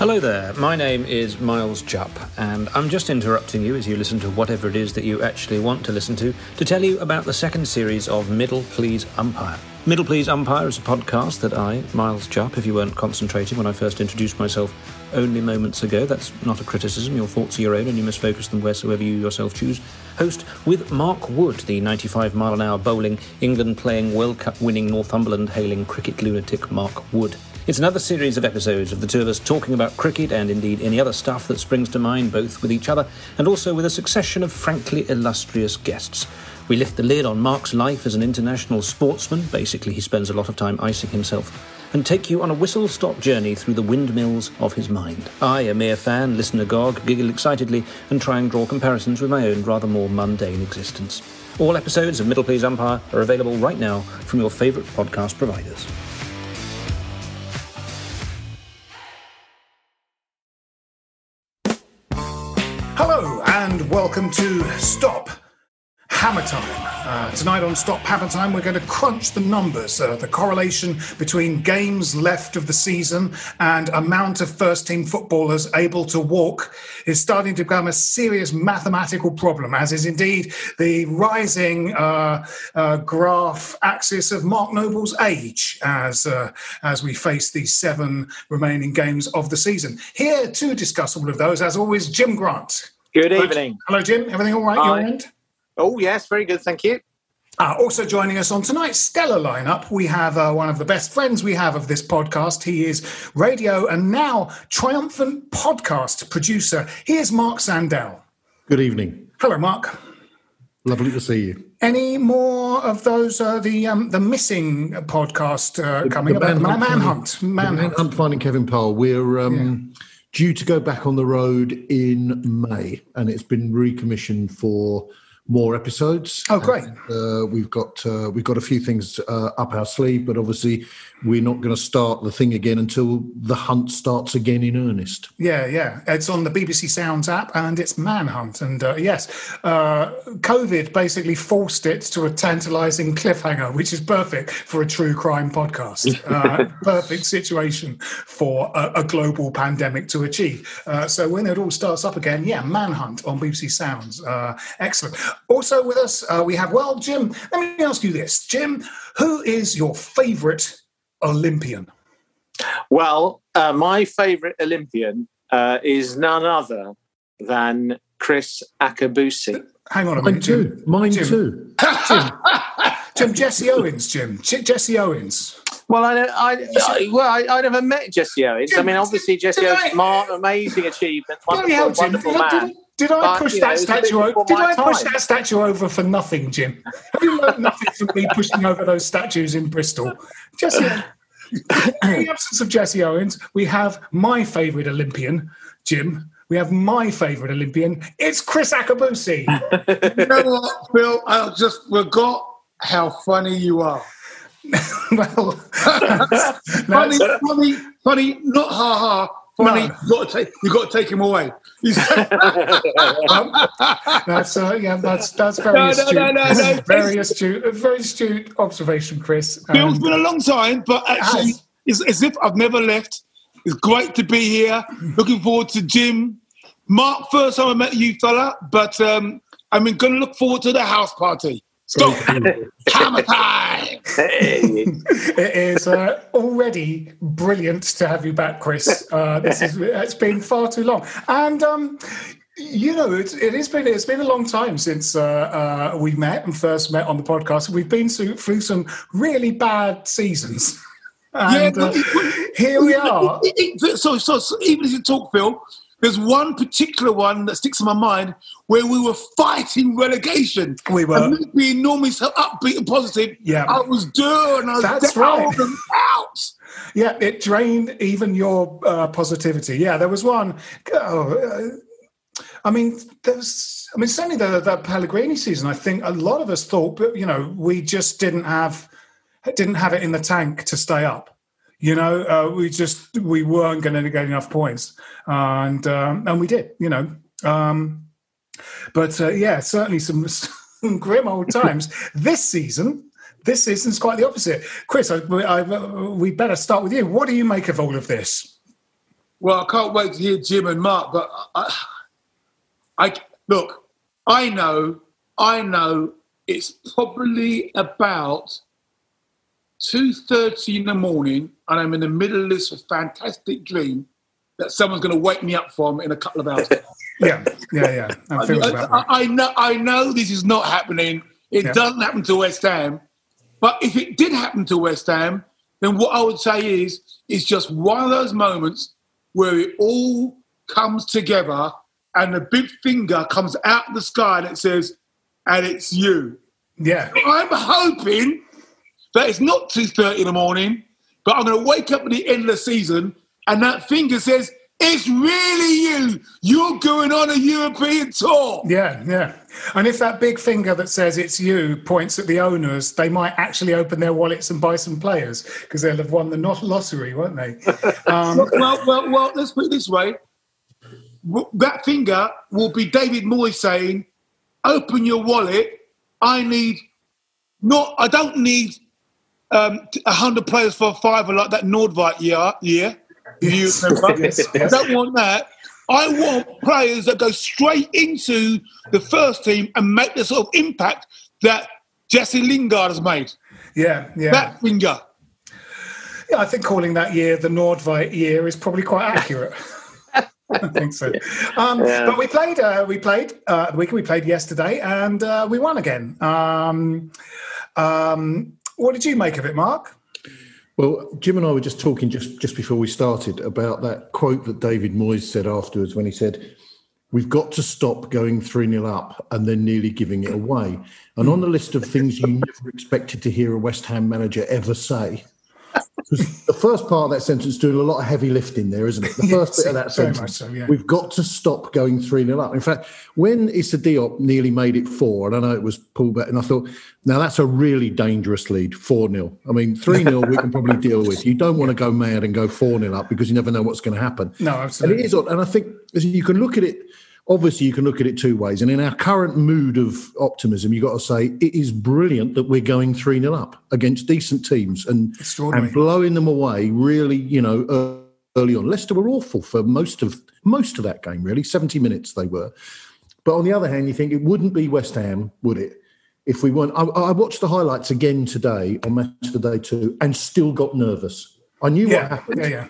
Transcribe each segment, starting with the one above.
Hello there, my name is Miles Jupp, and I'm just interrupting you as you listen to whatever it is that you actually want to listen to to tell you about the second series of Middle Please Umpire. Middle Please Umpire is a podcast that I, Miles Jupp, if you weren't concentrating when I first introduced myself only moments ago, that's not a criticism, your thoughts are your own and you must focus them wheresoever you yourself choose, host with Mark Wood, the 95 mile an hour bowling, England playing World Cup winning Northumberland hailing cricket lunatic Mark Wood. It's another series of episodes of the two of us talking about cricket and indeed any other stuff that springs to mind, both with each other and also with a succession of frankly illustrious guests. We lift the lid on Mark's life as an international sportsman, basically, he spends a lot of time icing himself, and take you on a whistle stop journey through the windmills of his mind. I, a mere fan, listen agog, giggle excitedly, and try and draw comparisons with my own rather more mundane existence. All episodes of Middle Please Umpire are available right now from your favourite podcast providers. Welcome to Stop Hammer Time. Uh, tonight on Stop Hammer Time, we're going to crunch the numbers, uh, the correlation between games left of the season and amount of first team footballers able to walk is starting to become a serious mathematical problem, as is indeed the rising uh, uh, graph axis of Mark Noble's age as, uh, as we face these seven remaining games of the season. Here to discuss all of those, as always, Jim Grant. Good Hello, evening. Hello, Jim. Everything all right? Hi. Your end? Oh, yes, very good. Thank you. Uh, also joining us on tonight's stellar lineup, we have uh, one of the best friends we have of this podcast. He is radio and now triumphant podcast producer. Here's Mark Sandell. Good evening. Hello, Mark. Lovely to see you. Any more of those? Uh, the um, the missing podcast uh, coming up? Man- Manhunt. The Manhunt. Manhunt finding Kevin Powell. We're um, due to go back on the road in May, and it's been recommissioned for more episodes. Oh, great. And, uh, we've got uh, we've got a few things uh, up our sleeve, but obviously we're not going to start the thing again until the hunt starts again in earnest. Yeah, yeah. It's on the BBC Sounds app and it's Manhunt. And uh, yes, uh, COVID basically forced it to a tantalizing cliffhanger, which is perfect for a true crime podcast. Uh, perfect situation for a, a global pandemic to achieve. Uh, so when it all starts up again, yeah, Manhunt on BBC Sounds. Uh, excellent. Also with us, uh, we have, well, Jim, let me ask you this. Jim, who is your favorite Olympian? Well, uh, my favourite Olympian uh, is none other than Kriss Akabusi. Hang on a Mine minute, Jim. too. Mine Jim. too. Jim, Jim, Jesse Owens, Jim, J- Jesse Owens. Well, I, I, I well, I, I never met Jesse Owens. I mean, obviously, Jesse Did Owens, I- mar- amazing achievement, wonderful, hell, Jim! wonderful Did, man. Did, did I But, push you know, that it was a bit statue? Over, did my I push that statue over for nothing, Jim? Have you learned nothing from me pushing over those statues in Bristol? Jesse, in the absence of Jesse Owens, we have my favourite Olympian, Jim. We have my favourite Olympian. It's Kriss Akabusi. You know what, Phil? I just forgot how funny you are. well, that's, funny, funny, funny, not ha ha. Funny, No. you got to take, you got to take him away. Um, that's uh, yeah, that's that's very No, no, astute. no, no, no. very astute, a very astute observation, Chris. Bill's And- been a long time, but actually, has. it's as if I've never left. It's great to be here. Looking forward to Jim. Mark, first time I met you, fella, but um, I'm going to look forward to the house party. Stop. Hammer time. it is uh, already brilliant to have you back, Chris. Uh, this is it's been far too long, and um, you know it's, it has been it's been a long time since uh, uh, we met and first met on the podcast. We've been through, through some really bad seasons, and but- uh, here we are. It- it- it- so, so, so even as you talk, Phil, there's one particular one that sticks in my mind where we were fighting relegation. We were. And me being normally so upbeat and positive. Yeah. I was doing. I was That's down right. and out. Yeah, it drained even your uh, positivity. Yeah, there was one. Oh, uh, I mean, there's. I mean, certainly the the Pellegrini season. I think a lot of us thought, but you know, we just didn't have didn't have it in the tank to stay up. You know, uh, we just we weren't going to get enough points, and um, and we did. You know, um, but uh, yeah, certainly some, some grim old times this season. This season's quite the opposite. Chris, I, I, we better start with you. What do you make of all of this? Well, I can't wait to hear Jim and Mark, but I, I look, I know, I know it's probably about 2.30 in the morning and I'm in the middle of this fantastic dream that someone's going to wake me up from in a couple of hours. Yeah, yeah, yeah. I, I-. I know, I know this is not happening. It Yeah. doesn't happen to West Ham. But if it did happen to West Ham, then what I would say is, it's just one of those moments where it all comes together and the big finger comes out of the sky and it says, and it's you. Yeah, I'm hoping that it's not 2.30 in the morning, but I'm going to wake up at the end of the season and that finger says, it's really you. You're going on a European tour. yeah, yeah. And if that big finger that says it's you points at the owners, they might actually open their wallets and buy some players because they'll have won the not lottery, won't they? Um, well, well, well, let's put it this way. That finger will be David Moyes saying, open your wallet. I need not, I don't need um, a hundred players for a fiver like that Nordtveit year. year. You remember? Yes, I don't want that. I want players that go straight into the first team and make the sort of impact that Jesse Lingard has made. yeah, yeah. That finger. Yeah, I think calling that year the Nordtveit year is probably quite accurate. I think so. Um, Yeah. But we played. Uh, we played uh, the weekend. We played yesterday, and uh, we won again. Um, um, what did you make of it, Mark? Well, Jim and I were just talking just, just before we started about that quote that David Moyes said afterwards when he said, We've got to stop going 3 0 up and then nearly giving it away. And on the list of things you never expected to hear a West Ham manager ever say, the first part of that sentence doing a lot of heavy lifting there, isn't it? The first bit of that sentence. so, yeah. We've got to stop going 3 0 up. In fact, when Issa Diop nearly made it four, and I know it was pulled back, and I thought, now that's a really dangerous lead, 4 0. I mean, 3 0 we can probably deal with. You don't want to go mad and go 4 0 up because you never know what's going to happen. No, And absolutely. it is odd. And I think as you can look at it, obviously, you can look at it two ways. And in our current mood of optimism, you've got to say it is brilliant that we're going 3 0 up against decent teams and, and blowing them away really, you know, early on. Leicester were awful for most of most of that game, really. 70 minutes they were. But on the other hand, you think it wouldn't be West Ham, would it? If we weren't, I, I watched the highlights again today on Match of the Day two, and still got nervous. I knew what happened yeah, yeah.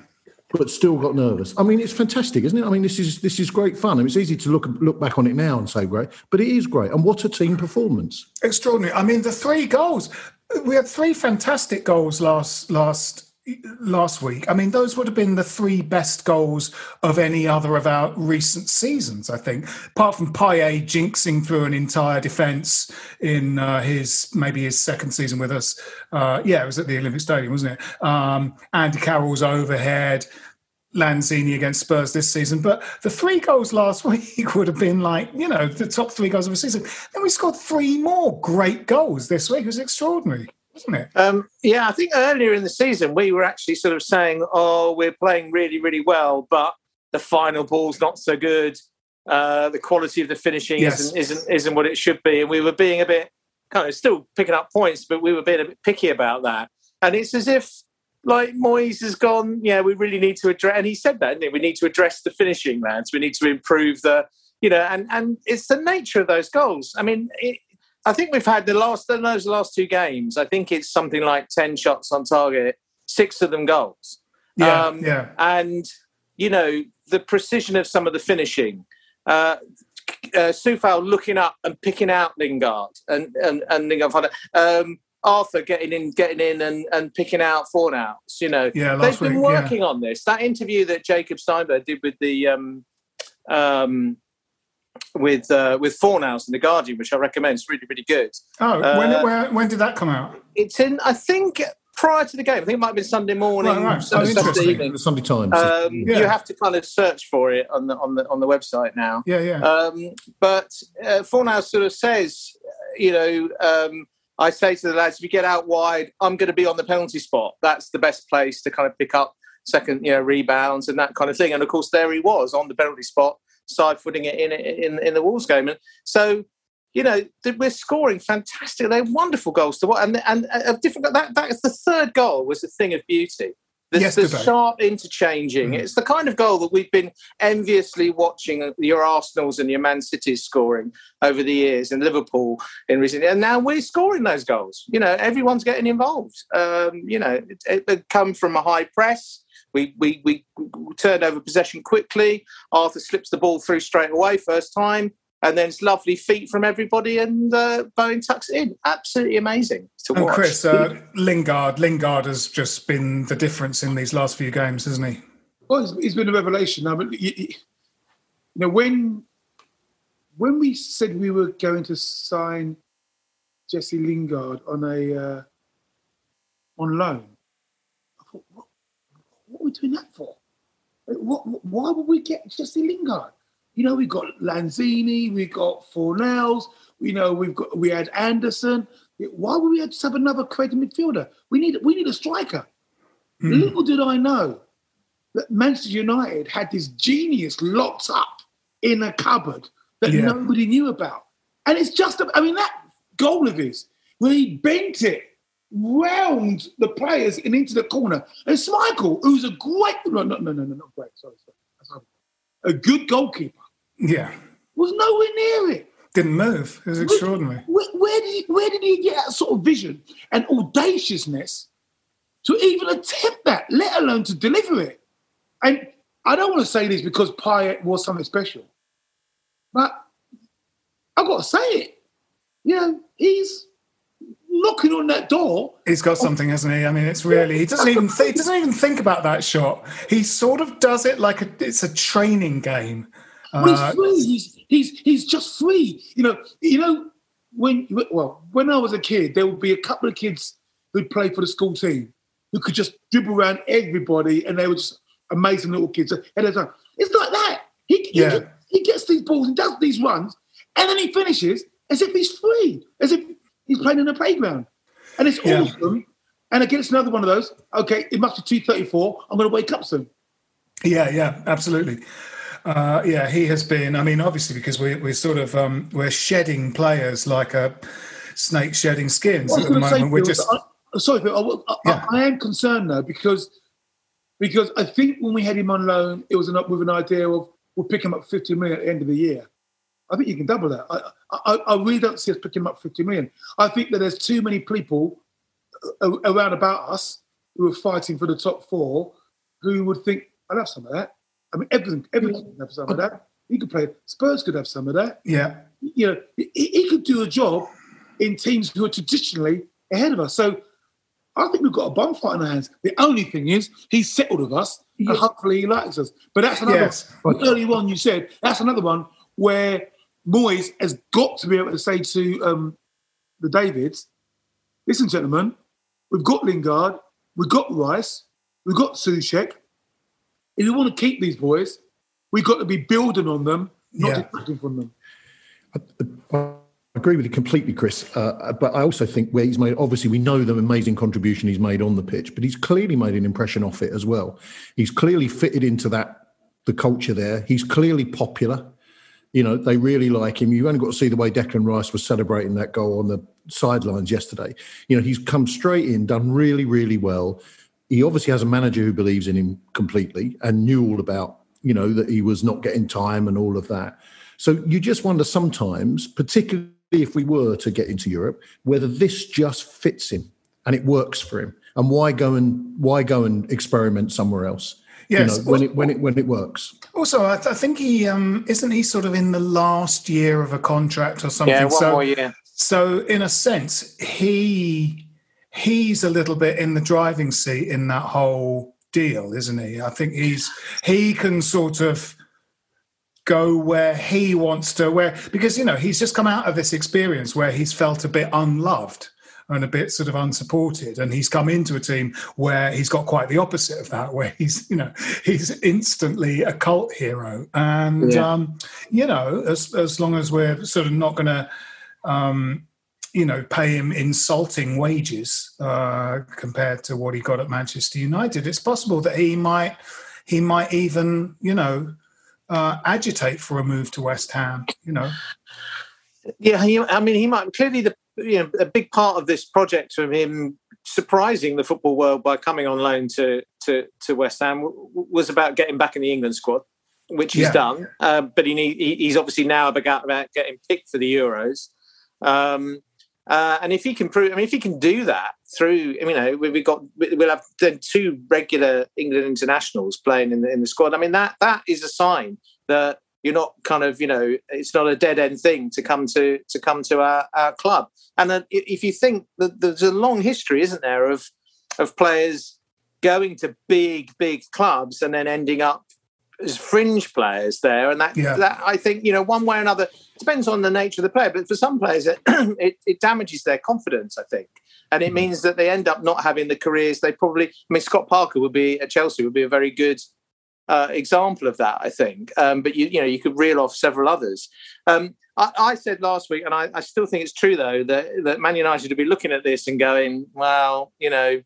But still got nervous. I mean, it's fantastic, isn't it? I mean, this is this is great fun. I mean, it's easy to look look back on it now and say great, but it is great. And what a team performance! Extraordinary. I mean, the three goals. We had three fantastic goals last last last week. I mean, those would have been the three best goals of any other of our recent seasons. I think, apart from Payet jinxing through an entire defence in uh, his maybe his second season with us. Uh, yeah, it was at the Olympic Stadium, wasn't it? Um, Andy Carroll's overhead. Lanzini against Spurs this season, but the three goals last week would have been like, you know, the top three goals of a season. Then we scored three more great goals this week. It was extraordinary. Wasn't it? Um, yeah, I think earlier in the season we were actually sort of saying, "Oh, we're playing really, really well, but the final ball's not so good. Uh, the quality of the finishing Yes. isn't, isn't isn't what it should be." And we were being a bit kind of still picking up points, but we were being a bit picky about that. And it's as if like Moyes has gone, yeah, we really need to address. And he said that, didn't he? We need to address the finishing, lads. We need to improve the, you know, and and it's the nature of those goals. I mean, it, I think we've had the last those last two games. I think it's something like ten shots on target, six of them goals. Yeah, Um, yeah. and you know the precision of some of the finishing. Uh, uh, Coufal looking up and picking out Lingard and and and Lingard. Um, Arthur getting in, getting in, and, and picking out Fornals. You know, Yeah, they've been week, yeah. working on this. That interview that Jacob Steinberg did with the um, um, with uh, with Fornals in the Guardian, which I recommend, it's really really good. Oh, Uh, when, where, when did that come out? It's in, I think, prior to the game. I think it might have been Sunday morning, Right, right. Sunday, Oh, Saturday interesting. evening. Sunday Times. Um, Yeah. You have to kind of search for it on the on the on the website now. Yeah, yeah. Um, but uh, Fornals sort of says, uh, you know, um, I say to the lads, if you get out wide, I'm going to be on the penalty spot. That's the best place to kind of pick up second, you know, rebounds and that kind of thing. And of course, there he was on the penalty spot, side footing it in in in the Wolves game. And so. You know we're scoring fantastic. They're wonderful goals to watch, and and uh, different. That that is the third goal was a thing of beauty. The, the sharp interchanging. It's the kind of goal that we've been enviously watching your Arsenals and your Man Cities scoring over the years, and Liverpool in recent. And now we're scoring those goals. You know, everyone's getting involved. Um, you know, it, it, it come from a high press. We, we we we turned over possession quickly. Arthur slips the ball through straight away first time. And then it's lovely feet from everybody, and uh, Bowen tucks it in. Absolutely amazing to And watch. Chris, uh, Lingard, Lingard has just been the difference in these last few games, hasn't he? Well, it's, it's been a revelation. I mean, you, you know, when when we said we were going to sign Jesse Lingard on a uh, on loan, I thought, what, what are we doing that for? What, why would we get Jesse Lingard? You know, we've got Lanzini, we've got Fornals, you know, we've got we had Anderson. Why would we just have another creative midfielder? We need we need a striker. Hmm. Little did I know that Manchester United had this genius locked up in a cupboard that Yeah. nobody knew about. And it's just, I mean, that goal of his, where he bent it round the players and into the corner. And Schmeichel, who's a great, no, no, no, no, no, not great, sorry, sorry. A good goalkeeper, Yeah. was nowhere near it. Didn't move. It was extraordinary. Where, where did he, where did he get that sort of vision and audaciousness to even attempt that, let alone to deliver it? And I don't want to say this because Payet was something special, but I've got to say it. You know, he's knocking on that door. He's got something, hasn't he? I mean, it's really he doesn't even th- he doesn't even think about that shot. He sort of does it like a, it's a training game. Well, he's Uh, free. He's he's he's just free. You know. You know when well when I was a kid, there would be a couple of kids who'd play for the school team who could just dribble around everybody, and they were just amazing little kids. And it's like it's like that. He he, Yeah. he gets these balls and does these runs, and then he finishes as if he's free, as if he's playing in a playground, and it's Yeah. awesome. And again, it's another one of those. Okay, it must be two thirty-four. I'm going to wake up soon. Yeah, yeah, absolutely. Uh, yeah, he has been. I mean, obviously, because we, we're sort of um, we're shedding players like a snake shedding skins at the moment. We're just I, sorry, Phil, I, I, Yeah. I am concerned though because because I think when we had him on loan, it was an, with an idea of we'll pick him up 50 million at the end of the year. I think you can double that. I, I, I really don't see us picking up 50 million. I think that there's too many people around about us who are fighting for the top four who would think, I'd have some of that. I mean, everything, Everton could have some of that. He could play. Spurs could have some of that yeah, you know, he, he could do a job in teams who are traditionally ahead of us. So I think we've got a bum fight in our hands. The only thing is, he's settled with us, and hopefully he likes us. But that's another Yes. Early one, you said that's another one where Moyes has got to be able to say to um, the Davids, "Listen, gentlemen, we've got Lingard, we've got Rice, we've got Soucek. If we want to keep these boys, we've got to be building on them, not Yeah. detracting from them." I agree with you completely, Chris. Uh, but I also think where he's made, obviously, we know the amazing contribution he's made on the pitch, but he's clearly made an impression off it as well. He's clearly fitted into that the culture there. He's clearly popular. You know, they really like him. You've only got to see the way Declan Rice was celebrating that goal on the sidelines yesterday. You know, he's come straight in, done really, really well. He obviously has a manager who believes in him completely and knew all about, you know, that he was not getting time and all of that. So you just wonder sometimes, particularly if we were to get into Europe, whether this just fits him and it works for him. And why go and why go and experiment somewhere else? Yes. You know, when it when it when it works. Also, I, th- I think he um, isn't he sort of in the last year of a contract or something. Yeah, one so, more year. So in a sense, he he's a little bit in the driving seat in that whole deal, isn't he? I think he's he can sort of go where he wants to where because you know he's just come out of this experience where he's felt a bit unloved and a bit sort of unsupported. And he's come into a team where he's got quite the opposite of that where he's you know he's instantly a cult hero. And Yeah. um you know as as long as we're sort of not going to um you know pay him insulting wages uh compared to what he got at Manchester United it's possible that he might he might even you know uh, agitate for a move to West Ham you know Yeah, he, I mean, he might clearly the you know a big part of this project from him surprising the football world by coming on loan to to to West Ham was about getting back in the England squad, which he's Yeah. done. Uh, but he need, he, he's obviously now about about getting picked for the Euros. Um, uh, and if he can prove, I mean, if he can do that through, I mean, you know, we- we've got we'll have then two regular England internationals playing in the in the squad. I mean, that that is a sign that you're not kind of, you know, it's not a dead end thing to come to to come to our, our club. And then if you think that there's a long history, isn't there, of of players going to big big clubs and then ending up as fringe players there, and that Yeah. that I think you know one way or another depends on the nature of the player. But for some players, it, it, it damages their confidence. I think, and it mm. means that they end up not having the careers they probably. I mean, Scott Parker would be at Chelsea would be a very good uh, example of that. I think, um, but you you know you could reel off several others. Um, I, I said last week, and I, I still think it's true though that that Man United would be looking at this and going, well, you know,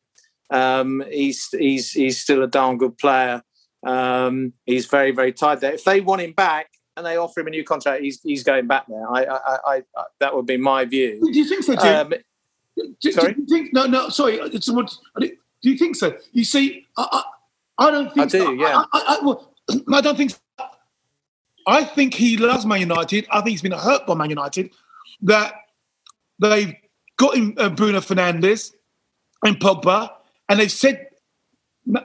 um, he's he's he's still a darn good player. Um, he's very very tied there. If they want him back and they offer him a new contract, he's he's going back there. I I, I, I that would be my view. Do you think so, Jim? Um, do, do sorry? you think, no, no, sorry. It's what, do you think so? You see, I, I, don't think I do, so. yeah. I, I, I, well, I don't think so. I think he loves Man United. I think he's been hurt by Man United. That they've got him uh, Bruno Fernandes and Pogba, and they've said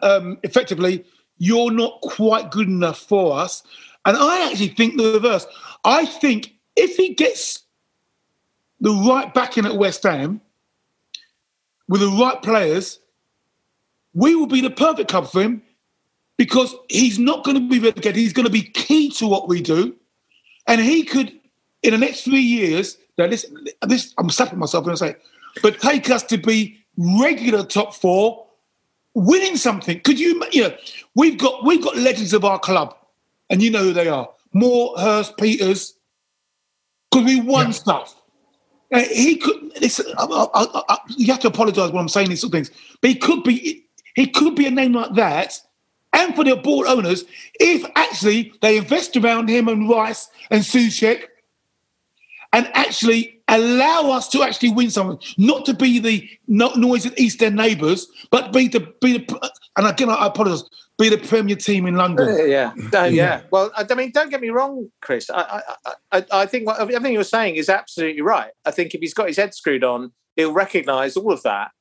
um, effectively, you're not quite good enough for us. And I actually think the reverse. I think if he gets the right backing at West Ham with the right players, we will be the perfect club for him because he's not going to be relegated. He's going to be key to what we do. And he could, in the next three years, now this, this I'm slapping myself when I say, it, but take us to be regular top four, winning something. Could you, you know, we've got we've got legends of our club, and you know who they are: Moore, Hurst, Peters. Because we won stuff. Uh, he could. Listen, I, I, I, you have to apologise when I'm saying these sort of things, but he could be. He could be a name like that, and for the board owners, if actually they invest around him and Rice and Soucek, and actually allow us to actually win something, not to be the no, noise and East End neighbours, but be the be the. And again, I apologise. Be the Premier team in London. Uh, yeah, Uh, yeah. Well, I I mean, don't get me wrong, Chris. I, I, I, I think what, everything you're saying is absolutely right. I think if he's got his head screwed on, he'll recognise all of that.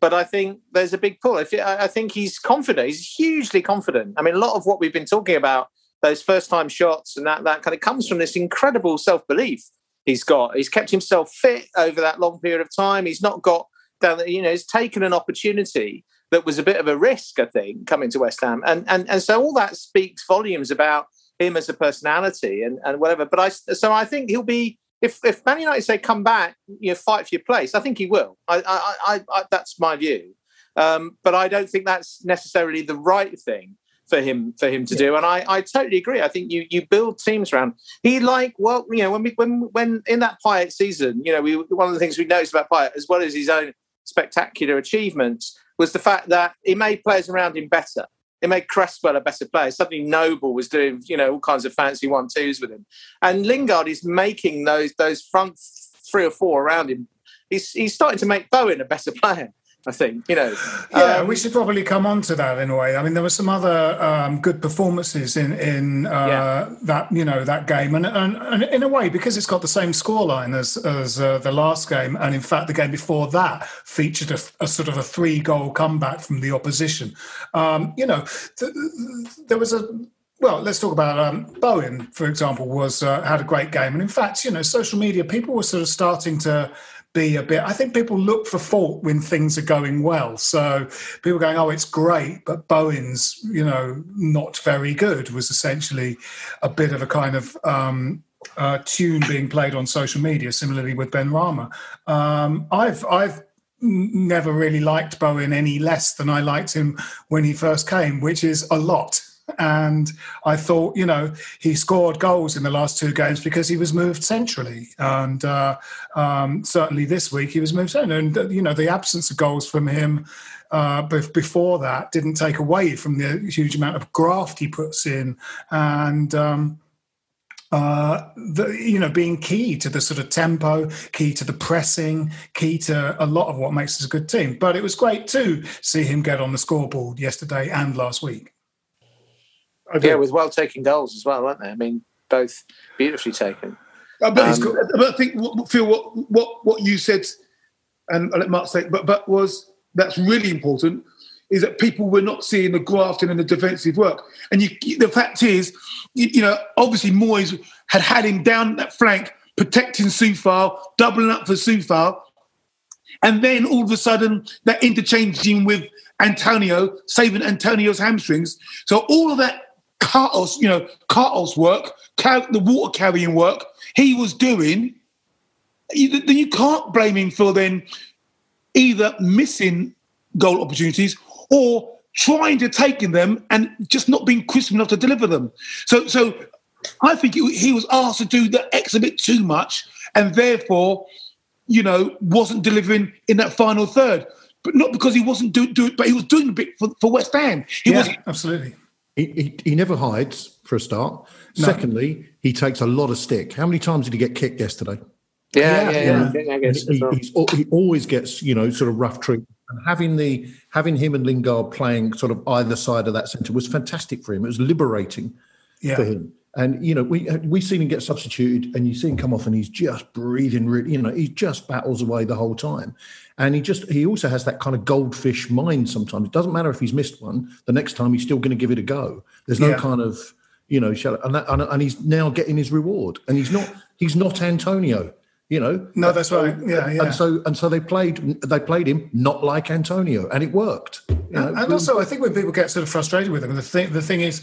But I think there's a big pull. If I think he's confident, he's hugely confident. I mean, a lot of what we've been talking about, those first time shots and that that kind of comes from this incredible self belief he's got. He's kept himself fit over that long period of time. He's not got down. You know, he's taken an opportunity that was a bit of a risk, I think, coming to West Ham, and and and so all that speaks volumes about him as a personality and and whatever. But I so I think he'll be. If, if Man United say come back, you know, fight for your place, I think he will. I, I, I, I that's my view. Um, but I don't think that's necessarily the right thing for him for him to yeah. do. And I, I totally agree. I think you you build teams around. He like well, you know, when we when when in that Payet season, you know, we one of the things we noticed about Payet, as well as his own spectacular achievements, was the fact that he made players around him better. It made Cresswell a better player. Suddenly, Noble was doing, you know, all kinds of fancy one twos with him, and Lingard is making those those front three or four around him. He's he's starting to make Bowen a better player. I think you know. Yeah, um, we should probably come on to that in a way. I mean, there were some other um, good performances in in uh, yeah. that you know that game, and, and, and in a way because it's got the same scoreline as as uh, the last game, and in fact the game before that featured a, a sort of a three goal comeback from the opposition. Um, you know, th- there was a well, let's talk about um, Bowen, for example, was uh, had a great game, and in fact, you know, social media people were sort of starting to be a bit. I think people look for fault when things are going well. So people going, "Oh, it's great," but Bowen's, you know, not very good. Was essentially a bit of a kind of um, uh, tune being played on social media. Similarly with Benrahma, um, I've I've never really liked Bowen any less than I liked him when he first came, which is a lot. And I thought, you know, he scored goals in the last two games because he was moved centrally. And uh, um, certainly this week he was moved centrally. And, uh, you know, the absence of goals from him uh, before that didn't take away from the huge amount of graft he puts in. And, um, uh, the, you know, being key to the sort of tempo, key to the pressing, key to a lot of what makes us a good team. But it was great to see him get on the scoreboard yesterday and last week. Yeah, with well taken goals as well, weren't they? I mean, both beautifully taken. But, um, but, I think Phil, what what what you said, and I let Mark say, but but was that's really important is that people were not seeing the grafting and the defensive work. And you, the fact is, you, you, know, obviously Moyes had had him down that flank, protecting Coufal, doubling up for Coufal. And then all of a sudden, that interchanging with Antonio, saving Antonio's hamstrings. So all of that Carlos, you know, Carlos' work, the water carrying work he was doing, you, then you can't blame him for then either missing goal opportunities or trying to take them and just not being crisp enough to deliver them. So, so I think he was asked to do the X a bit too much, and therefore, you know, wasn't delivering in that final third. But not because he wasn't doing, do, but he was doing a bit for, for West Ham. He yeah, was absolutely. He, he, he, never hides for a start. No. Secondly, he takes a lot of stick. How many times did he get kicked yesterday? Yeah, yeah, yeah. yeah. yeah. He, he, always gets, you know, sort of rough treatment. And having the having him and Lingard playing sort of either side of that centre was fantastic for him. It was liberating yeah. for him. And you know, we uh, we seen him get substituted, and you see him come off, and he's just breathing. Really, you know, he just battles away the whole time, and he just he also has that kind of goldfish mind. Sometimes it doesn't matter if he's missed one. The next time he's still going to give it a go. There's no yeah. kind of you know, and, that, and, and he's now getting his reward, and he's not he's not Antonio. You know, no, that's right. Yeah, yeah. And so, and so they played. They played him not like Antonio, and it worked. You know, and, and also, I think when people get sort of frustrated with him, the thing, the thing is,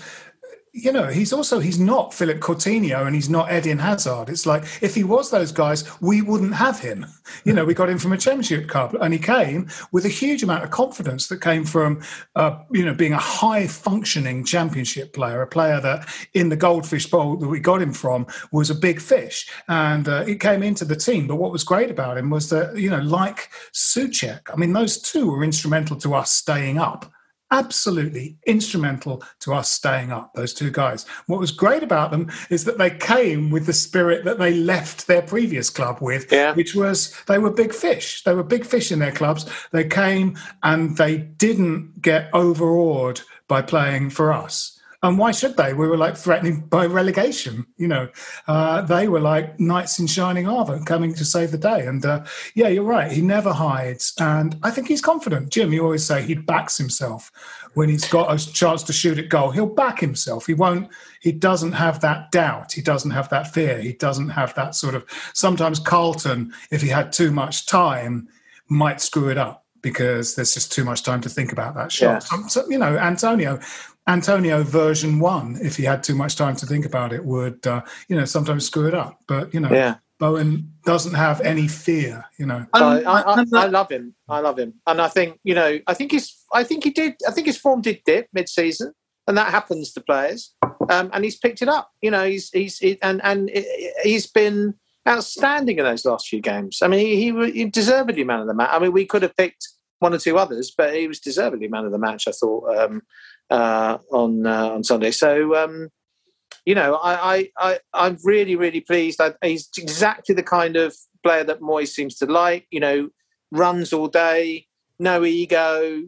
you know, he's also he's not Philip Coutinho and he's not Eden Hazard. It's like if he was those guys, we wouldn't have him. You know, we got him from a championship club, and he came with a huge amount of confidence that came from, uh, you know, being a high functioning championship player, a player that in the Goldfish Bowl that we got him from was a big fish, and uh, he came into the team. But what was great about him was that you know, like Soucek, I mean, those two were instrumental to us staying up absolutely instrumental to us staying up, those two guys. What was great about them is that they came with the spirit that they left their previous club with, yeah. which was they were big fish. They were big fish in their clubs. They came and they didn't get overawed by playing for us. And why should they? We were like threatening by relegation. You know, uh, they were like knights in shining armor coming to save the day. And uh, yeah, you're right. He never hides. And I think he's confident. Jim, you always say he backs himself when he's got a chance to shoot at goal. He'll back himself. He won't, he doesn't have that doubt. He doesn't have that fear. He doesn't have that sort of, sometimes Carlton, if he had too much time, might screw it up because there's just too much time to think about that shot. Yeah. So, so, you know, Antonio, Antonio version one, if he had too much time to think about it, would uh, you know sometimes screw it up. But you know, yeah. Bowen doesn't have any fear. You know, I, I, I, love him. I love him, and I think you know, I think his, I think he did. I think his form did dip mid-season. and that happens to players. Um, and he's picked it up. You know, he's he's he, and and he's been outstanding in those last few games. I mean, he, he, he deservedly man of the match. I mean, we could have picked one or two others, but he was deservedly man of the match. I thought um, uh, on uh, on Sunday. So um, you know, I, I, I am really really pleased. I, he's exactly the kind of player that Moyes seems to like. You know, runs all day, no ego,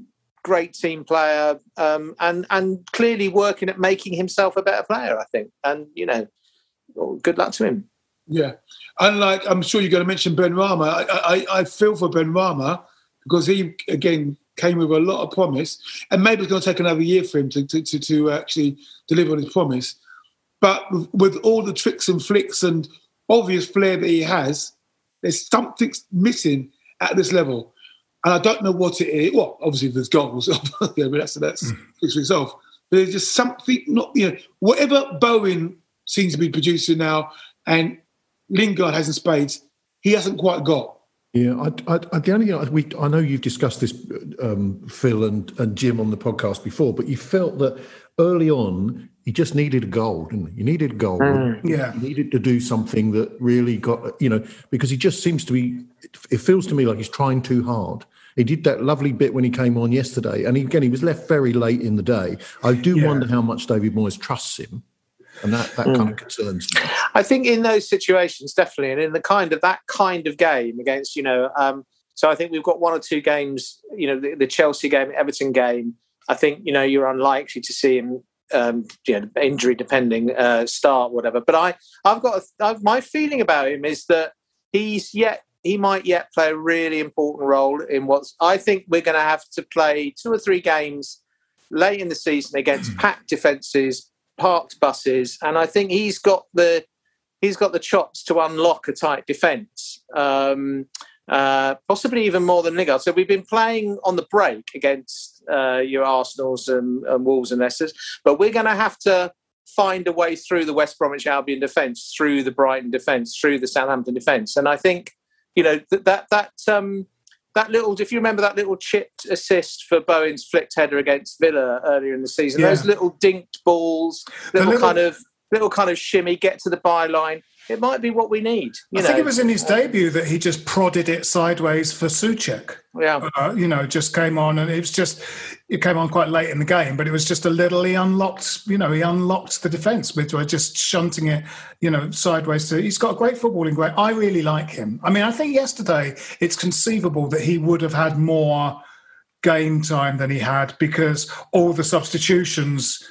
great team player, um, and and clearly working at making himself a better player. I think, and you know, well, good luck to him. Yeah, and like I'm sure you're going to mention Benrahma. I, I, I feel for Benrahma because he again came with a lot of promise, and maybe it's going to take another year for him to to, to, to actually deliver on his promise. But with all the tricks and flicks and obvious flair that he has, there's something missing at this level. And I don't know what it is. Well, obviously there's goals, yeah, but that's that's mm. for itself. But there's just something not you know whatever Bowen seems to be producing now, and Lingard has in spades, he hasn't quite got. Yeah, I, I, the only thing we I know you've discussed this, um, Phil and, and Jim on the podcast before, but you felt that early on you just needed a goal, didn't you? You needed a goal. Mm, yeah, you needed to do something that really got you know because he just seems to be. It feels to me like he's trying too hard. He did that lovely bit when he came on yesterday, and he, again he was left very late in the day. I do yeah. wonder how much David Moyes trusts him and that that mm. kind of concerns me. I think in those situations, definitely, and in the kind of that kind of game against you know, um, so I think we've got one or two games, you know, the, the Chelsea game, Everton game. I think you know you're unlikely to see him, um, you know, injury depending, uh, start whatever. But I, I've got a, I've, my feeling about him is that he's yet he might yet play a really important role in what's I think we're going to have to play two or three games late in the season against hmm. packed defences parked buses, and I think he's got the he's got the chops to unlock a tight defence. Um, uh, possibly even more than Lingard. So we've been playing on the break against uh, your Arsenals and, and Wolves and Leicesters, but we're going to have to find a way through the West Bromwich Albion defence, through the Brighton defence, through the Southampton defence, and I think you know that that that um, that little, if you remember that little chipped assist for Bowen's flicked header against Villa earlier in the season, yeah. those little dinked balls, little, little, kind of little kind of shimmy, get to the byline. It might be what we need. I know. think it was in his debut that he just prodded it sideways for Soucek. Yeah, uh, you know, just came on and it was just it came on quite late in the game, but it was just a little. He unlocked, you know, he unlocked the defence with just shunting it, you know, sideways. To he's got a great footballing great. I really like him. I mean, I think yesterday it's conceivable that he would have had more game time than he had because all the substitutions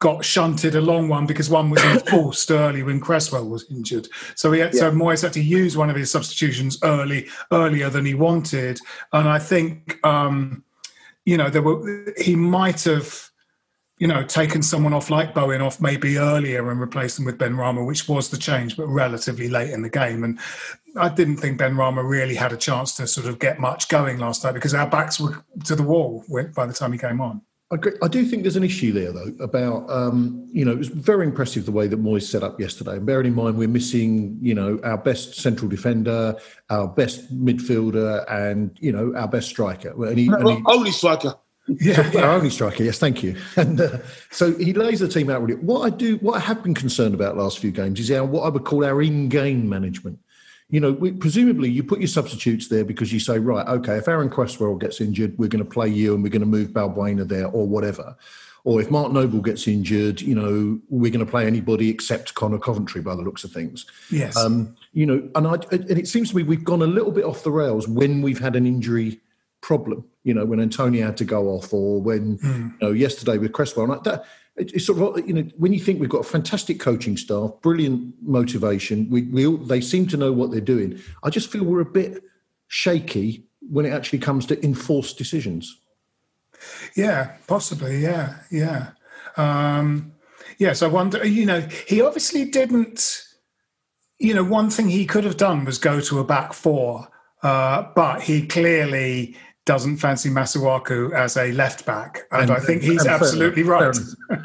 got shunted a long one because one was enforced early when Cresswell was injured. So he had, yeah. so Moyes had to use one of his substitutions early earlier than he wanted, and I think um, you know there were he might have you know taken someone off like Bowen off maybe earlier and replaced them with Benrahma, which was the change, but relatively late in the game. And I didn't think Benrahma really had a chance to sort of get much going last night because our backs were to the wall by the time he came on. I, I do think there's an issue there, though, about, um, you know, it was very impressive the way that Moyes set up yesterday. And bearing in mind, we're missing, you know, our best central defender, our best midfielder, and, you know, our best striker. And he, and he, only striker. Yeah, yeah, our only striker. Yes, thank you. And uh, so he lays the team out really. What I do, what I have been concerned about last few games is our what I would call our in-game management you know, we, presumably you put your substitutes there because you say, right, okay, if Aaron Cresswell gets injured, we're going to play you and we're going to move Balbuena there or whatever. Or if Mark Noble gets injured, you know, we're going to play anybody except Conor Coventry by the looks of things. Yes. Um, you know, and I and it seems to me we've gone a little bit off the rails when we've had an injury problem. You know, when Antonio had to go off, or when mm. you know yesterday with Cresswell. And that it's sort of you know when you think we've got a fantastic coaching staff, brilliant motivation, we, we all, they seem to know what they're doing. I just feel we're a bit shaky when it actually comes to enforced decisions. Yeah, possibly. Yeah, yeah, um, yes. I wonder. You know, he obviously didn't. You know, one thing he could have done was go to a back four, uh, but he clearly doesn't fancy Masuaku as a left back, and, And- I think he's absolutely right.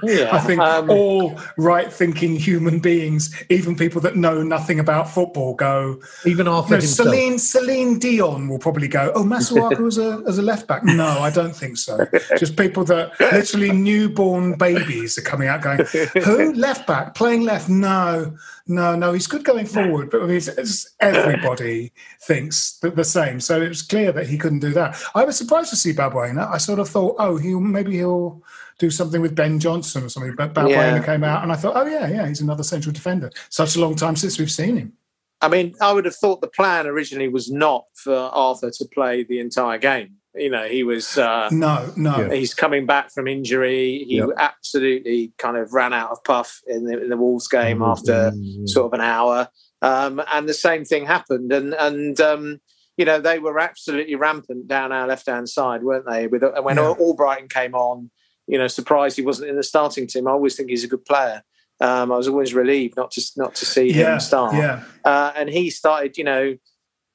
Yeah, I think um, all right-thinking human beings, even people that know nothing about football, go. Even You Arthur know, himself. Celine Celine Dion will probably go. Oh, Masuaku as a as a left back? No, I don't think so. Just people that literally newborn babies are coming out going, who left back playing left? No, no, no. He's good going forward, but I mean, it's, it's, everybody thinks the, the same. So it was clear that he couldn't do that. I was surprised to see Balbuena. I sort of thought, oh, he maybe he'll do something with Ben Johnson or something. But Balbuena Yeah. came out, and I thought, oh yeah, yeah, he's another central defender. Such a long time since we've seen him. I mean, I would have thought the plan originally was not for Arthur to play the entire game. You know, he was. Uh, No, no. He's coming back from injury. He Yep. absolutely kind of ran out of puff in the, in the Wolves game after sort of an hour. Um, and the same thing happened. And, and um, you know, they were absolutely rampant down our left hand side, weren't they? With And when Yeah. Albrighton came on, you know, surprised he wasn't in the starting team. I always think he's a good player. Um, I was always relieved not to not to see Yeah, him start. yeah. Uh, and he started, you know,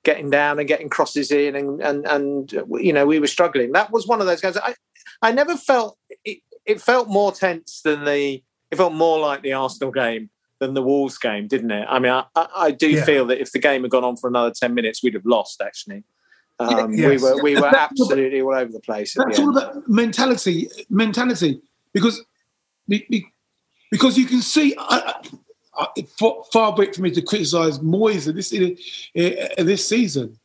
getting down and getting crosses in, and and and you know we were struggling. That was one of those games. I I never felt it. It felt more tense than the. It felt more like the Arsenal game than the Wolves game, didn't it? I mean, I, I, do Yeah. feel that if the game had gone on for another ten minutes, we'd have lost. Actually, um, Yeah, we were we were absolutely all over the place. That's the all about mentality. Mentality, because be- be- because you can see. I- far, far be it for me to criticise Moyes this uh, this season,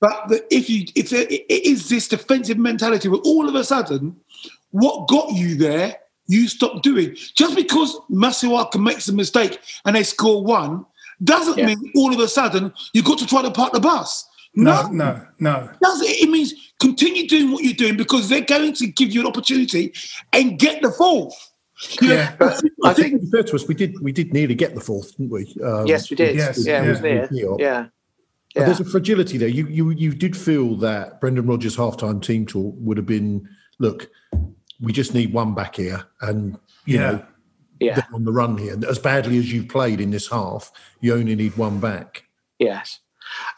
but the, if you if there, it is this defensive mentality where all of a sudden, what got you there, you stop doing. Just because Masuaku makes a mistake and they score one, doesn't Yeah. mean all of a sudden you've got to try to park the bus. No, no, no. Does it? It means continue doing what you're doing because they're going to give you an opportunity and get the fourth. Know, Yeah. I think, fair to us, we did we did nearly get the fourth, didn't we? Um, yes, we did. Yes, yeah, it was near. Yeah, yeah. there's a fragility there. You you you did feel that Brendan Rodgers' halftime team talk would have been, look, we just need one back here, and you Yeah. know yeah. on the run here. As badly as you've played in this half, you only need one back. Yes.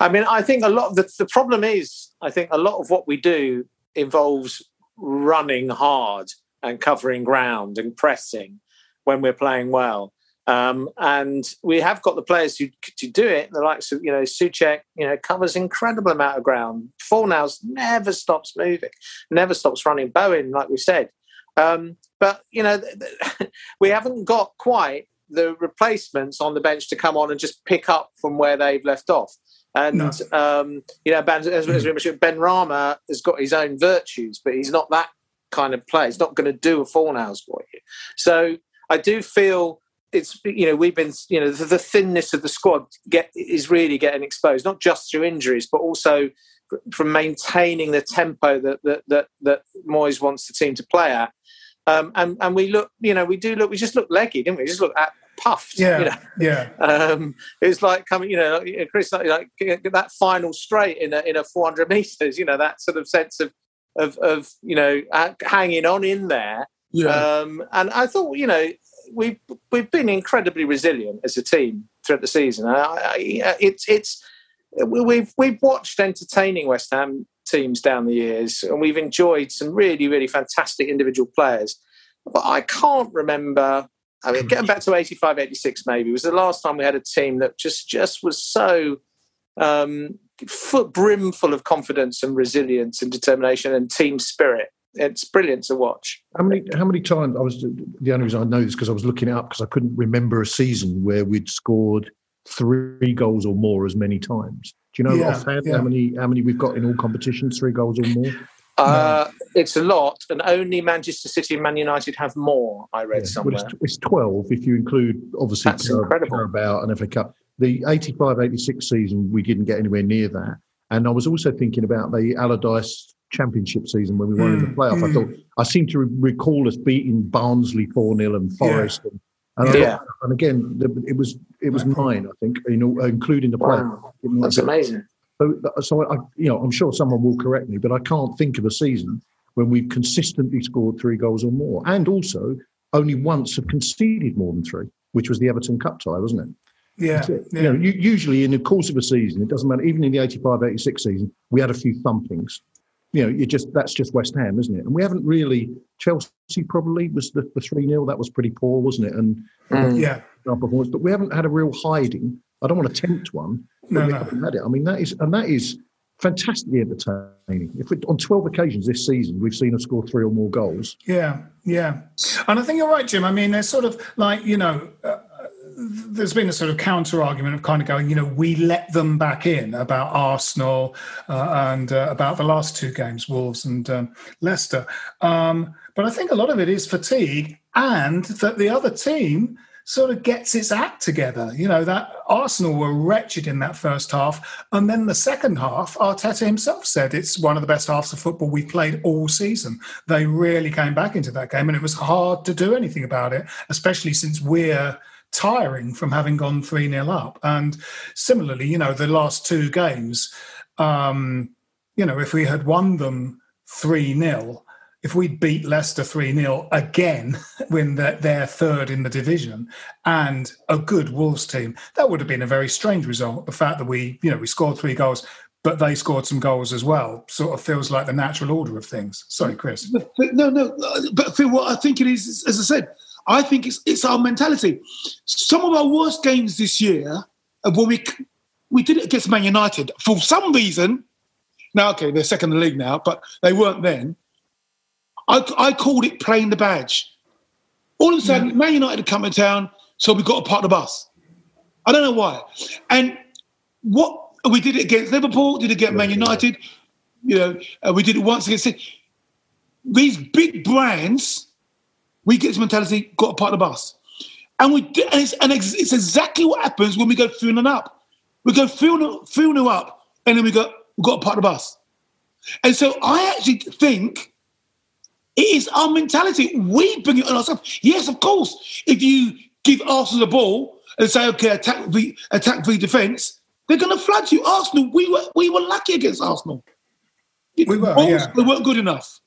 I mean, I think a lot of the, the problem is, I think a lot of what we do involves running hard and covering ground and pressing when we're playing well. Um, and we have got the players who to do it. The likes of you know Soucek, you know, covers incredible amount of ground. Fornals never stops moving, never stops running. Bowen, like we said, um, but you know, th- th- we haven't got quite the replacements on the bench to come on and just pick up from where they've left off. And No. um, you know, Ben, as, as we mentioned, Benrahma has got his own virtues, but he's not that kind of player. He's not going to do a Fornals for you. So I do feel it's you know we've been you know the, the thinness of the squad get is really getting exposed, not just through injuries, but also from maintaining the tempo that that that, that Moyes wants the team to play at. Um, and and we look, you know, we do look. We just look leggy, didn't we? We just look at puffed. Yeah, You know? yeah. Um, it was like coming, you know, Kriss, like, that final straight in a in a 400 meters. You know, that sort of sense of of of you know uh, hanging on in there. Yeah. Um, and I thought, you know, we've we've been incredibly resilient as a team throughout the season. I, I, it's it's we- we've we've watched entertaining West Ham teams down the years, and we've enjoyed some really really fantastic individual players. But I can't remember. I mean, getting back to 85, 86 maybe was the last time we had a team that just just was so um, foot brimful of confidence and resilience and determination and team spirit. It's brilliant to watch. How many how many times I was the only reason I know this because I was looking it up because I couldn't remember a season where we'd scored three goals or more as many times. Do you know Yeah, offhand yeah. how many how many we've got in all competitions, three goals or more? Uh, It's a lot, and only Manchester City and Man United have more. I read Yeah. somewhere. Well, it's, it's 12 if you include obviously That's Carab- incredible. Carabao and FA Cup. The 85 86 season, we didn't get anywhere near that. And I was also thinking about the Allardyce Championship season when we won in the Mm, playoff. I mm. thought I seem to re- recall us beating Barnsley 4 0 and Forest. And, and, Yeah. and again, the, it was it was nine, I think, you know, including the playoff. Wow, that's amazing. So, so I, you know, I'm sure someone will correct me, but I can't think of a season when we've consistently scored three goals or more, and also only once have conceded more than three, which was the Everton Cup tie, wasn't it? Yeah, yeah. You know, usually in the course of a season, it doesn't matter. Even in the 85-86 season, we had a few thumpings, you know, you just that's just West Ham, isn't it? And we haven't really Chelsea probably was the three 0 that was pretty poor, wasn't it? And mm. yeah, our performance, but we haven't had a real hiding. I don't want to tempt one. No, we no. haven't had it. I mean, that is and that is fantastically entertaining. If we, on twelve occasions this season we've seen us score three or more goals. Yeah, yeah, and I think you're right, Jim. I mean, there's sort of like you know. Uh, there's been a sort of counter argument of kind of going, you know, we let them back in about Arsenal uh, and uh, about the last two games, Wolves and um, Leicester. Um, but I think a lot of it is fatigue and that the other team sort of gets its act together. You know, that Arsenal were wretched in that first half. And then the second half, Arteta himself said it's one of the best halves of football we've played all season. They really came back into that game and it was hard to do anything about it, especially since we're tiring from having gone 3 0 up. And similarly, you know, the last two games, um, you know, if we had won them 3 0, if we beat Leicester 3 0 again when they're third in the division and a good Wolves team, that would have been a very strange result. The fact that we, you know, we scored three goals, but they scored some goals as well, sort of feels like the natural order of things. Sorry, Kriss. No, no, but Phil, what I think it is, as I said, I think it's it's our mentality. Some of our worst games this year, when we we did it against Man United for some reason. Now, okay, they're second in the league now, but they weren't then. I, I called it playing the badge. All of a sudden, yeah. Man United had come in town, so we got to park the bus. I don't know why. And what we did it against Liverpool, did it against Man United. You know, uh, we did it once against these big brands we get this mentality, got to park the bus. And we and it's, and it's, it's exactly what happens when we go 3 and up. We go 3 0 up, and then we go, we've got to park the bus. And so I actually think it is our mentality. We bring it on ourselves. Yes, of course. If you give Arsenal the ball and say, okay, attack v attack v defence, they're going to flood you. Arsenal, we were we were lucky against Arsenal. We were, yeah. Weren't good enough.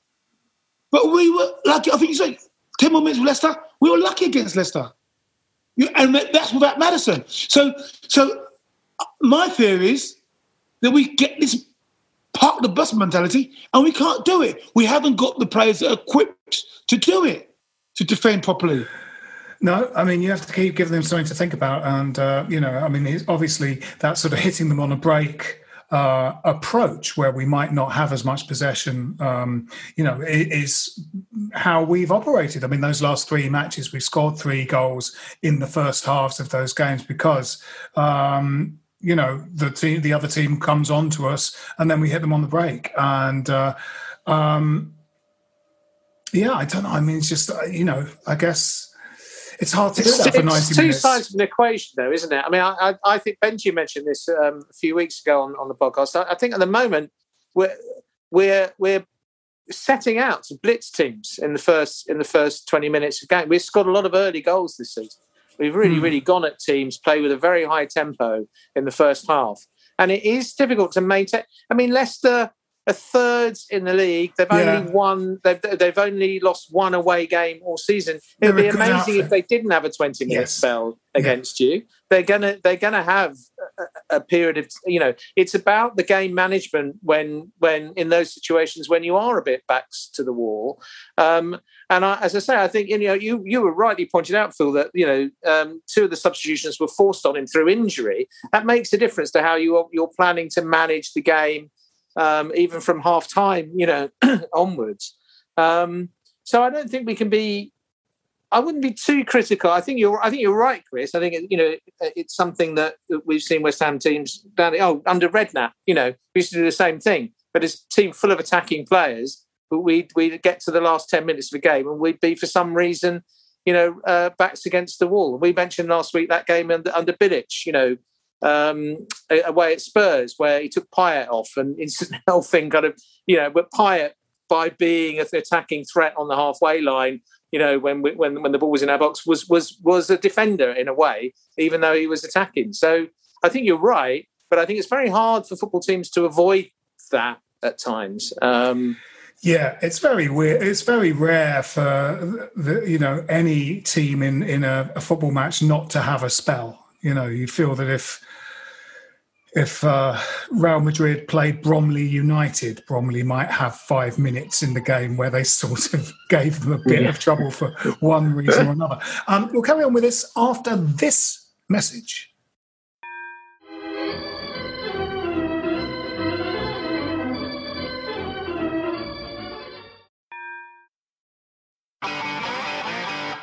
But we were lucky. I think you say 10 more minutes with Leicester, we were lucky against Leicester. And that's without Maddison. So, so uh, my theory is that we get this park the bus mentality and we can't do it. We haven't got the players that are equipped to do it, to defend properly. No, I mean you have to keep giving them something to think about, and uh, you know, I mean, obviously that's sort of hitting them on a break uh, approach where we might not have as much possession, um, you know, is how we've operated. I mean, those last three matches, we've scored three goals in the first halves of those games because, um, you know, the team, the other team comes on to us and then we hit them on the break. And, uh, um, yeah, I don't know. I mean, it's just, uh, you know, I guess it's hard to do that for 90 it's two minutes. sides of an equation, though, isn't it? I mean, I, I, think Benji mentioned this um, a few weeks ago on, on the podcast. I, I, think at the moment we're we're we're setting out to blitz teams in the first in the first 20 minutes of game. We've scored a lot of early goals this season. We've really, hmm. really gone at teams, play with a very high tempo in the first half. And it is difficult to maintain. I mean, Leicester a third in the league. They've yeah. only won. They've they've only lost one away game all season. It would be amazing outfit. if they didn't have a twenty minute yes. spell against yeah. you. They're gonna they're gonna have a, a, period of you know. It's about the game management when when in those situations when you are a bit backs to the wall. Um, and I, as I say, I think you know you you were rightly pointed out, Phil, that you know um, two of the substitutions were forced on him through injury. That makes a difference to how you you're planning to manage the game um, even from half time, you know, onwards. Um, so I don't think we can be. I wouldn't be too critical. I think you're. I think you're right, Kriss. I think you know it's something that we've seen West Ham teams down. Oh, under Redknapp, you know, we used to do the same thing. But it's a team full of attacking players. But we we get to the last ten minutes of a game, and we'd be for some reason, you know, uh, backs against the wall. We mentioned last week that game under under Bilic. You know, um, away at Spurs where he took Payet off and instant thing kind of, you know, but Payet by being an attacking threat on the halfway line, you know, when when when the ball was in our box, was was was a defender in a way, even though he was attacking. So I think you're right, but I think it's very hard for football teams to avoid that at times. Um, yeah, it's very weird. It's very rare for the, you know any team in in a, a football match not to have a spell. You know, you feel that if if uh, Real Madrid played Bromley United, Bromley might have five minutes in the game where they sort of gave them a bit yeah. of trouble for one reason or another. Um, we'll carry on with this after this message.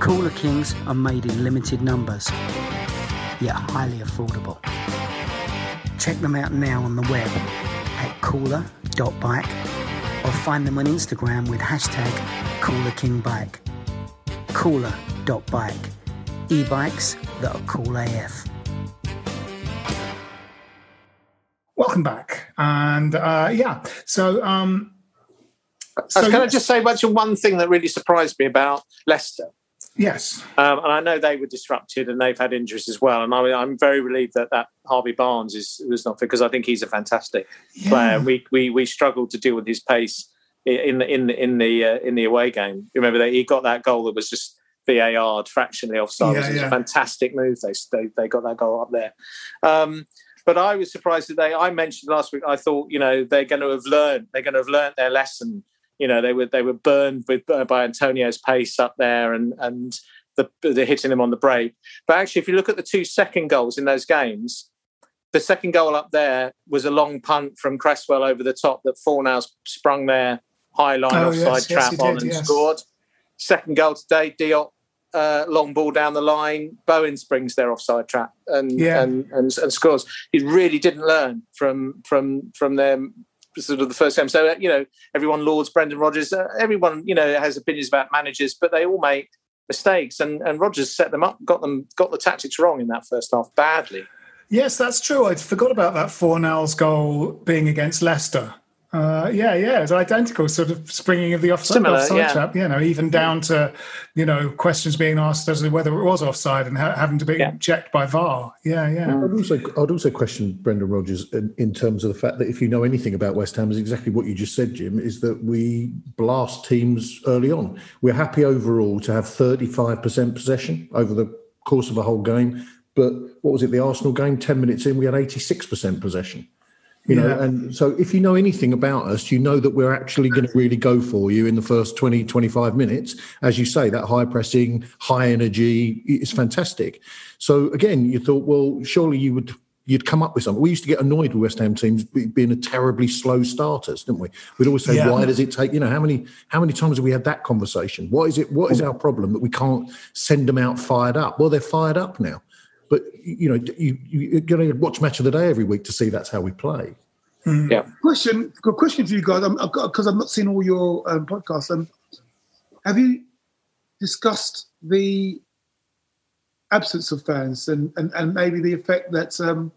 Cooler Kings are made in limited numbers, yet highly affordable. Check them out now on the web at cooler.bike or find them on Instagram with hashtag CoolerKingBike. Cooler.bike. E-bikes that are cool AF. Welcome back. And uh, yeah, so um, so, can I just say about one thing that really surprised me about Leicester? Yes. Um, and I know they were disrupted and they've had injuries as well. And I, am very relieved that, that Harvey Barnes is was not fit because I think he's a fantastic yeah. player. We, we we struggled to deal with his pace in the in the in the uh, in the away game. Remember that he got that goal that was just VAR fractionally offside. Yeah, it was yeah. a fantastic move. They, they they got that goal up there. Um, but I was surprised that they. I mentioned last week. I thought you know they're going to have learned. They're going to have learned their lesson you know they were they were burned with uh, by Antonio's pace up there and and the, the hitting him on the break. But actually, if you look at the two second goals in those games, the second goal up there was a long punt from Cresswell over the top that Fornals sprung their high line oh, offside yes, trap yes, on did, and yes. scored. Second goal today, Diop uh, long ball down the line. Bowen springs their offside trap and, yeah. and, and and scores. He really didn't learn from from from them sort of the first game. So you know, everyone lauds Brendan Rodgers. Uh, everyone you know has opinions about managers, but they all make mistakes. And and Rodgers set them up, got them, got the tactics wrong in that first half badly. Yes, that's true. I forgot about that four Fornals goal being against Leicester. Uh, yeah, yeah, it's identical sort of springing of the offside, Similar, offside yeah. trap. You know, even down to you know questions being asked as to whether it was offside and ha- having to be yeah. checked by VAR. Yeah, yeah. I'd also I'd also question Brendan Rodgers in, in, terms of the fact that if you know anything about West Ham, is exactly what you just said, Jim. Is that we blast teams early on. We're happy overall to have thirty five percent possession over the course of a whole game. But what was it? The Arsenal game, ten minutes in, we had eighty six percent possession. You know, yeah. and so if you know anything about us, you know that we're actually going to really go for you in the first 20, 25 minutes. As you say, that high pressing, high energy is fantastic. So again, you thought, well, surely you would you'd come up with something. We used to get annoyed with West Ham teams being a terribly slow starters, didn't we? We'd always say, yeah. "Why does it take?" You know, how many how many times have we had that conversation? What is it? What is our problem that we can't send them out fired up? Well, they're fired up now. But you know, you you got to watch match of the day every week to see that's how we play. Mm. Yeah. Question. Good question for you guys. Because I've, I've, not seen all your um, podcasts. Um, have you discussed the absence of fans and, and, and maybe the effect that's um,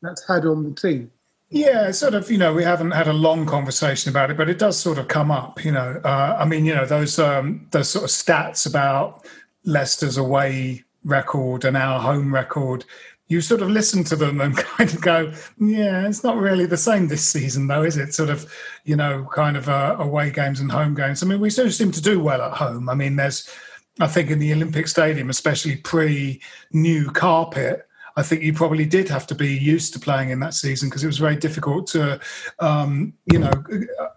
that's had on the team? Yeah, sort of. You know, we haven't had a long conversation about it, but it does sort of come up. You know, uh, I mean, you know, those um, those sort of stats about Leicester's away record and our home record, you sort of listen to them and kind of go, yeah, it's not really the same this season, though, is it? Sort of, you know, kind of uh, away games and home games. I mean, we still seem to do well at home. I mean, there's, I think in the Olympic Stadium, especially pre new carpet, I think you probably did have to be used to playing in that season because it was very difficult to, um, you know,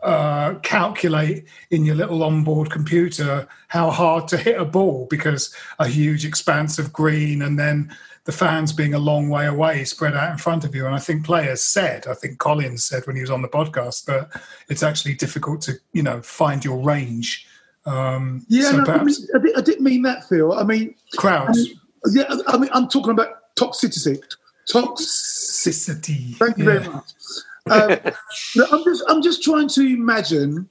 uh, calculate in your little onboard computer how hard to hit a ball because a huge expanse of green and then the fans being a long way away spread out in front of you. And I think players said, I think Collins said when he was on the podcast that it's actually difficult to, you know, find your range. Um, yeah, so no, perhaps, I, mean, I, didn't mean that, Phil. I mean, crowds. I mean, yeah, I mean, I'm talking about toxicity. Toxicity. Thank you yeah. very much. Um, I'm just I'm just trying to imagine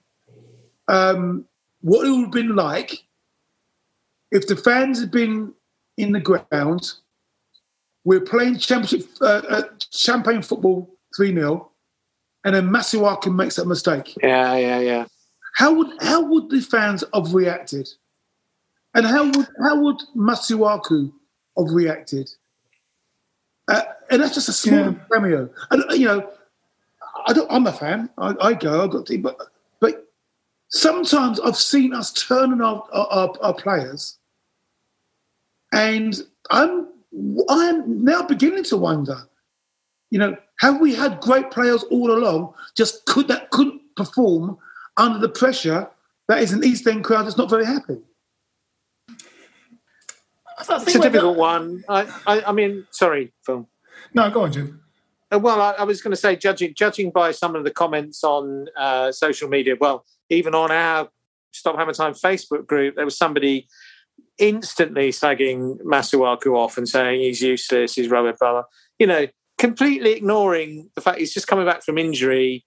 um, what it would have been like if the fans had been in the ground. We're playing championship uh, uh, champagne football 3 0, and then Masuaku makes that mistake. Yeah, yeah, yeah. How would how would the fans have reacted? And how would how would Masuaku have reacted? Uh, and that's just a small Yeah. cameo. And uh, you know, I don't, I'm a fan. I, I go. I've got to, but but sometimes I've seen us turning our our, our, our players, and I'm I'm now beginning to wonder. You know, have we had great players all along? Just could that couldn't perform under the pressure that is an East End crowd that's not very happy. It's a difficult one. I, I, I mean, sorry, Phil. No, go on, Jim. Uh, Well, I, I was going to say, judging judging by some of the comments on uh, social media, well, even on our Stop Hammer Time Facebook group, there was somebody instantly slagging Masuaku off and saying he's useless, he's rubbish, blah, blah. You know, completely ignoring the fact he's just coming back from injury.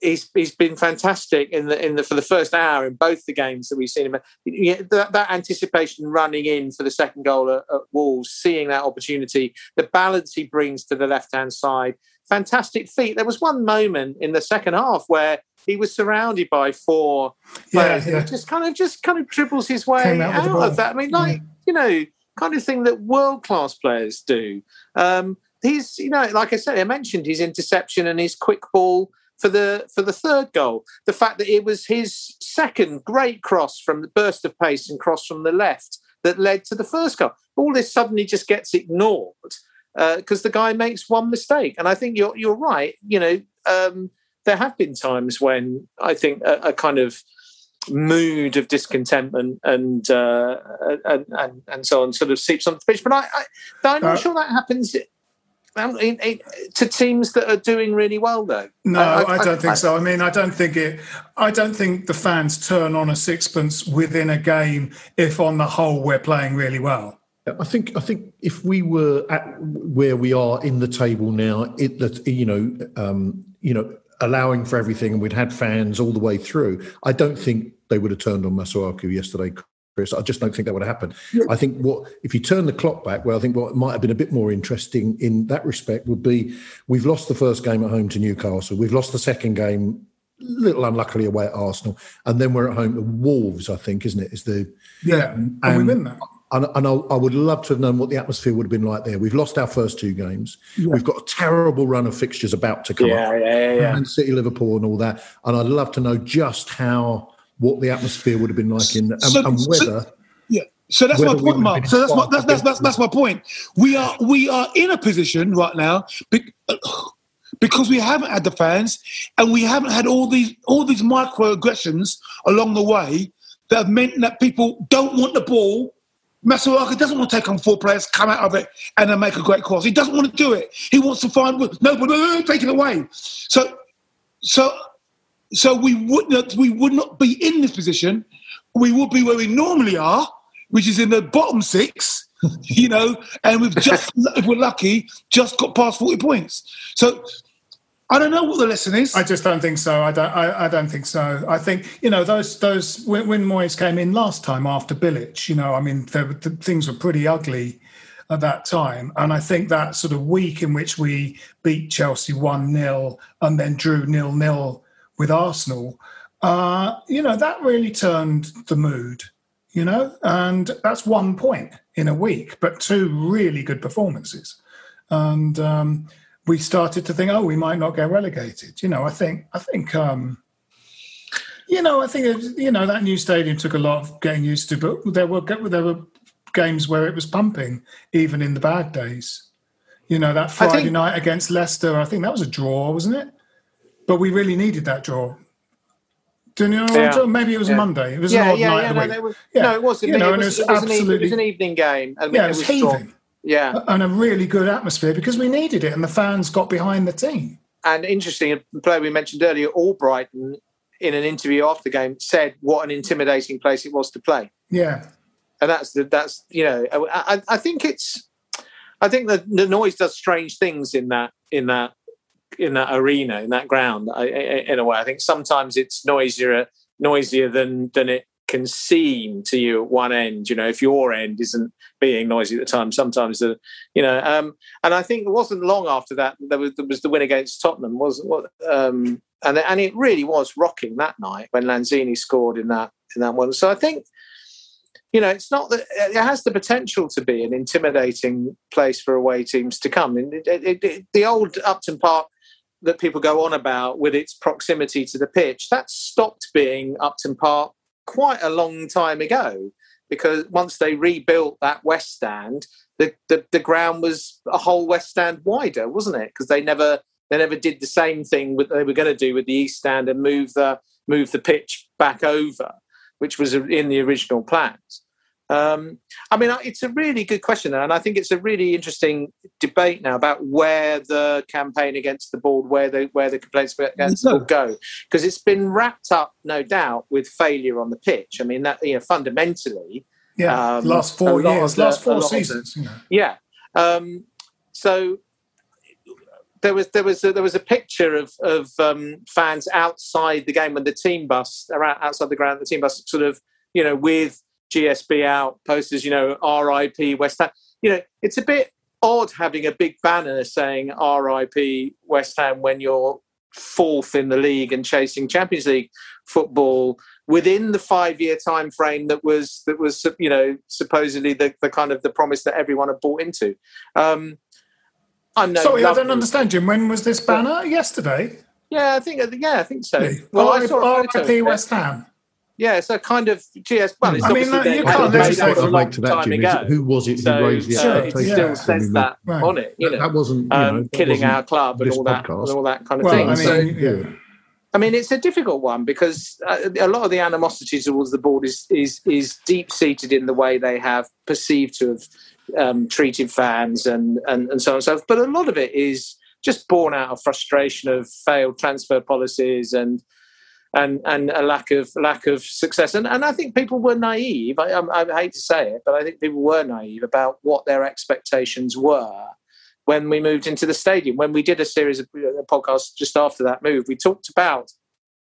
He's he's been fantastic in the in the for the first hour in both the games that we've seen him. Yeah, that, that anticipation running in for the second goal at, at Wolves, seeing that opportunity, the balance he brings to the left hand side, fantastic feet. There was one moment in the second half where he was surrounded by four Yeah, players yeah. he just kind of just kind of dribbles his way out out, with the ball. of that. I mean, like you know, kind of thing that world class players do. Um, he's you know, like I said, I mentioned his interception and his quick ball for the for the third goal. The fact that it was his second great cross from the burst of pace and cross from the left that led to the first goal. All this suddenly just gets ignored because the guy makes one mistake. And I think you're you're right. You know, um, there have been times when I think a, a kind of mood of discontentment and, uh, and and and so on sort of seeps onto the pitch. But I, I I'm not Uh, sure that happens. In- in- to teams that are doing really well, though. No, I, don't think so. I mean, I don't think it. I don't think the fans turn on a sixpence within a game if, on the whole, we're playing really well. I think I think if we were at where we are in the table now, it that you know um, you know allowing for everything, and we'd had fans all the way through. I don't think they would have turned on Masuaku yesterday, Kriss. I just don't think that would have happened. I think what if you turn the clock back? Well, I think what might have been a bit more interesting in that respect would be we've lost the first game at home to Newcastle. We've lost the second game. Little unluckily away at Arsenal, and then we're at home to Wolves. I think, isn't it? Is the Yeah, and, we And- win that. and, and I, I would love to have known what the atmosphere would have been like there. We've lost our first two games. We've got a terrible run of fixtures about to come Yeah, up. yeah, yeah, yeah. Man City, Liverpool, and all that. And I'd love to know just how what the atmosphere would have been like in and, So- and so- whether. Yeah. So that's my point, Mark. So that's my that's, that's, that's, that's my point. We are we are in a position right now because we haven't had the fans and we haven't had all these all these microaggressions along the way that have meant that people don't want the ball. Masuaku doesn't want to take on four players, come out of it, and then make a great cross. He doesn't want to do it. He wants to find no, no, no, no, take it away. So, so, so we would not we would not be in this position. We would be where we normally are, which is in the bottom six. You know, and we've just, if we're lucky, just got past forty points. So, I don't know what the lesson is. I just don't think so. I don't. I, I don't think so. I think you know those those when, when Moyes came in last time after Bilic. You know, I mean, the things were pretty ugly at that time, and I think that sort of week in which we beat Chelsea one 0 and then drew nil nil with Arsenal, uh, you know, that really turned the mood. You know, and that's one point in a week, but two really good performances, and. Um, we started to think, oh, we might not get relegated. You know, I think, I think, um, you know, I think, you know, that new stadium took a lot of getting used to, but there were there were games where it was pumping, even in the bad days. You know, that Friday think- night against Leicester, I think that was a draw, wasn't it? But we really needed that draw. Do you know Yeah. Maybe it was Yeah. Monday. It was yeah, an odd yeah, night yeah. the No, was, Yeah. no, it wasn't. You know, it, was, it was it, was an, e- it was an evening game. I mean, yeah, it was strong. heaving. Yeah. and a really good atmosphere because we needed it, and the fans got behind the team. And interesting, a player we mentioned earlier, Albrighton, in an interview after the game, said what an intimidating place it was to play. Yeah, and that's the that's you know I, I, I think it's I think that the noise does strange things in that in that in that arena in that ground I, I, in a way I think sometimes it's noisier noisier than than it can seem to you at one end, you know, if your end isn't being noisy at the time, sometimes the, you know, um, and I think it wasn't long after that there was, there was the win against Tottenham, wasn't what, um, and and it really was rocking that night when Lanzini scored in that in that one. So I think, you know, it's not that it has the potential to be an intimidating place for away teams to come. And it, it, it, the old Upton Park that people go on about with its proximity to the pitch, that stopped being Upton Park quite a long time ago because once they rebuilt that west stand, the, the, the ground was a whole west stand wider, wasn't it? Because they never they never did the same thing that they were going to do with the east stand and move the move the pitch back over, which was in the original plans. Um, I mean, it's a really good question, and I think it's a really interesting debate now about where the campaign against the board, where the where the complaints against the board go, because it's been wrapped up, no doubt, with failure on the pitch. I mean, that you know, fundamentally, yeah, um, last four years, the, last four seasons, the, yeah. Um, so there was there was a, there was a picture of of um, fans outside the game when the team bus around outside the ground, the team bus sort of you know with GSB out, posters, you know, RIP West Ham. You know, it's a bit odd having a big banner saying RIP West Ham when you're fourth in the league and chasing Champions League football within the five year time frame that was that was you know supposedly the, the kind of the promise that everyone had bought into. Um, I'm no Sorry, I don't understand, Jim. When was this banner? Yesterday. Yeah, I think yeah, I think so. Well, I saw RIP West Ham. Yeah, so kind of GS. Well, it's I mean, you can't necessarily relate to that, Jim. Who was it who so, raised the so expectations? It still says that right. on it. You know, that wasn't you um, know, killing wasn't our club and all that, and all that kind of well, thing. I mean, so, yeah. I mean, it's a difficult one because uh, a lot of the animosity towards the board is is is deep seated in the way they have perceived to have um, treated fans and, and and so on and so forth. But a lot of it is just born out of frustration of failed transfer policies and and and a lack of lack of success. And and I think people were naive. I, I, I hate to say it, but I think people were naive about what their expectations were when we moved into the stadium. When we did a series of podcasts just after that move, we talked about